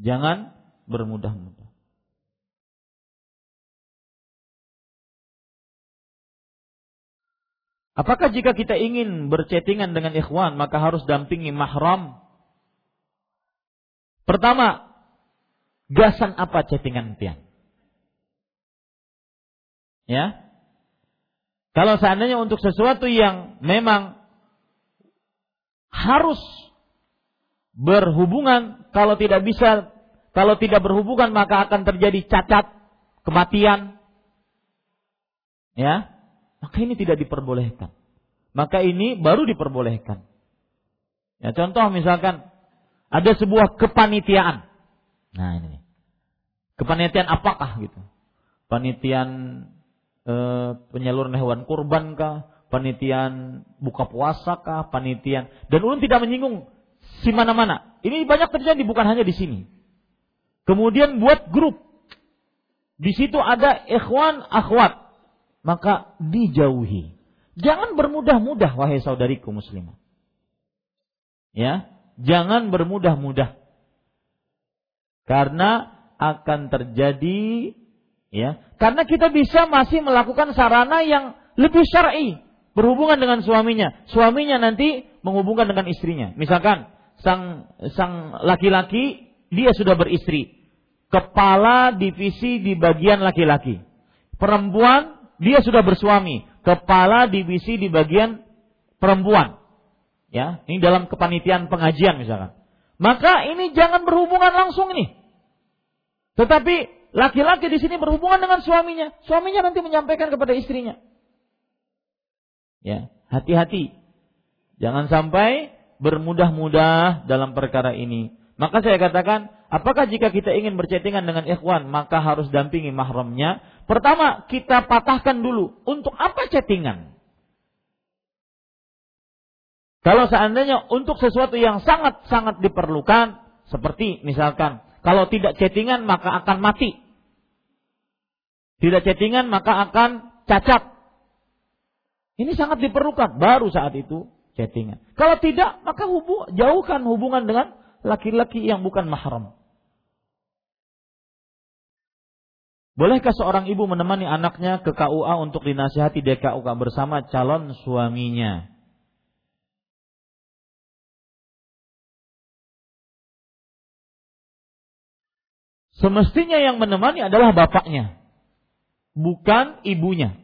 Jangan bermudah-mudah. Apakah jika kita ingin berchattingan dengan ikhwan maka harus dampingi mahram? Pertama, gasan apa chattingan pian? Ya. Kalau seandainya untuk sesuatu yang memang harus berhubungan, kalau tidak bisa, kalau tidak berhubungan maka akan terjadi cacat, kematian. Ya, maka ini tidak diperbolehkan. Maka ini baru diperbolehkan. Ya, contoh misalkan ada sebuah kepanitiaan. Nah ini. Kepanitiaan apakah gitu? Panitian e, penyaluran hewan kurban kah? Panitian buka puasa kah? Panitian dan ulun tidak menyinggung si mana-mana. Ini banyak terjadi bukan hanya di sini. Kemudian buat grup. Di situ ada ikhwan akhwat maka dijauhi. Jangan bermudah-mudah wahai saudariku muslimah. Ya, jangan bermudah-mudah. Karena akan terjadi ya, karena kita bisa masih melakukan sarana yang lebih syar'i berhubungan dengan suaminya. Suaminya nanti menghubungkan dengan istrinya. Misalkan sang sang laki-laki dia sudah beristri. Kepala divisi di bagian laki-laki. Perempuan dia sudah bersuami, kepala divisi di bagian perempuan. Ya, ini dalam kepanitiaan pengajian misalkan. Maka ini jangan berhubungan langsung ini. Tetapi laki-laki di sini berhubungan dengan suaminya, suaminya nanti menyampaikan kepada istrinya. Ya, hati-hati. Jangan sampai bermudah-mudah dalam perkara ini. Maka saya katakan, apakah jika kita ingin berchattingan dengan ikhwan, maka harus dampingi mahramnya? Pertama, kita patahkan dulu. Untuk apa chattingan? Kalau seandainya untuk sesuatu yang sangat-sangat diperlukan, seperti misalkan, kalau tidak chattingan maka akan mati. Tidak chattingan maka akan cacat. Ini sangat diperlukan. Baru saat itu chattingan. Kalau tidak, maka hubung, jauhkan hubungan dengan laki-laki yang bukan mahram. Bolehkah seorang ibu menemani anaknya ke KUA untuk dinasihati di KUA bersama calon suaminya? Semestinya yang menemani adalah bapaknya, bukan ibunya.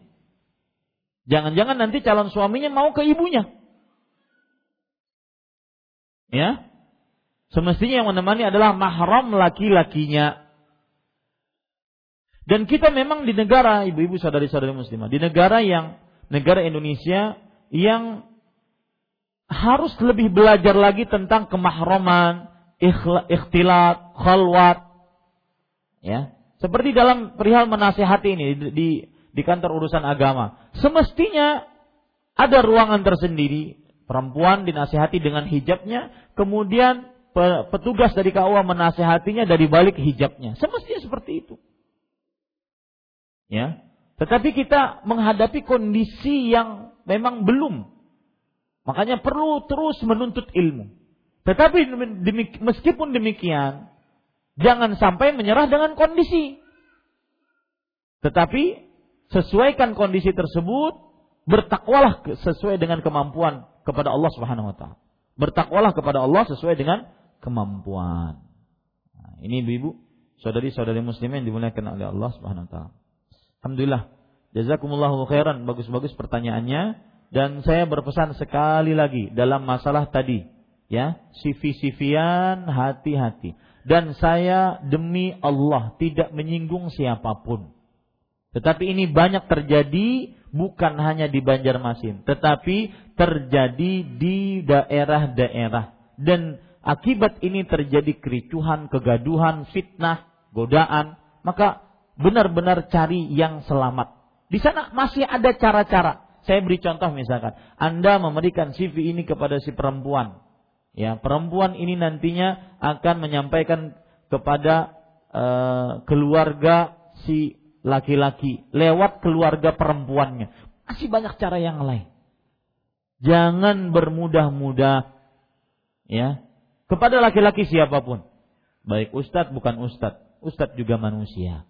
Jangan-jangan nanti calon suaminya mau ke ibunya. Ya, Semestinya yang menemani adalah mahram laki-lakinya. Dan kita memang di negara, ibu-ibu saudari-saudari muslimah, di negara yang, negara Indonesia yang harus lebih belajar lagi tentang kemahroman, ikhtilat, khalwat. Ya, seperti dalam perihal menasehati ini di, di, kantor urusan agama. Semestinya ada ruangan tersendiri, perempuan dinasehati dengan hijabnya, kemudian petugas dari KUA menasehatinya dari balik hijabnya. Semestinya seperti itu. Ya. Tetapi kita menghadapi kondisi yang memang belum. Makanya perlu terus menuntut ilmu. Tetapi meskipun demikian, jangan sampai menyerah dengan kondisi. Tetapi sesuaikan kondisi tersebut, bertakwalah sesuai dengan kemampuan kepada Allah Subhanahu wa taala. Bertakwalah kepada Allah sesuai dengan kemampuan. Nah, ini ibu-ibu, saudari-saudari muslimin yang dimuliakan oleh Allah Subhanahu wa taala. Alhamdulillah. Jazakumullahu khairan. Bagus-bagus pertanyaannya dan saya berpesan sekali lagi dalam masalah tadi, ya, CV-CVan hati-hati. Dan saya demi Allah tidak menyinggung siapa pun. Tetapi ini banyak terjadi bukan hanya di Banjarmasin, tetapi terjadi di daerah-daerah dan akibat ini terjadi kericuhan, kegaduhan, fitnah, godaan, maka benar-benar cari yang selamat. Di sana masih ada cara-cara. Saya beri contoh misalkan, Anda memberikan CV ini kepada si perempuan. Ya, perempuan ini nantinya akan menyampaikan kepada uh, keluarga si laki-laki, lewat keluarga perempuannya. Masih banyak cara yang lain. Jangan bermudah-mudah ya kepada laki-laki siapa pun. Baik ustadz bukan ustadz, ustadz juga manusia.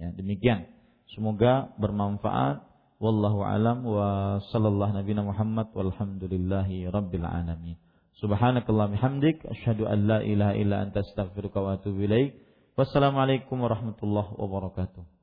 Ya, demikian. Semoga bermanfaat. Wallahu alam wa sallallahu nabi Muhammad walhamdulillahi rabbil alamin. Subhanakallah bihamdik asyhadu an la ilaha illa anta astaghfiruka wa atubu ilaik. Wassalamualaikum warahmatullahi wabarakatuh.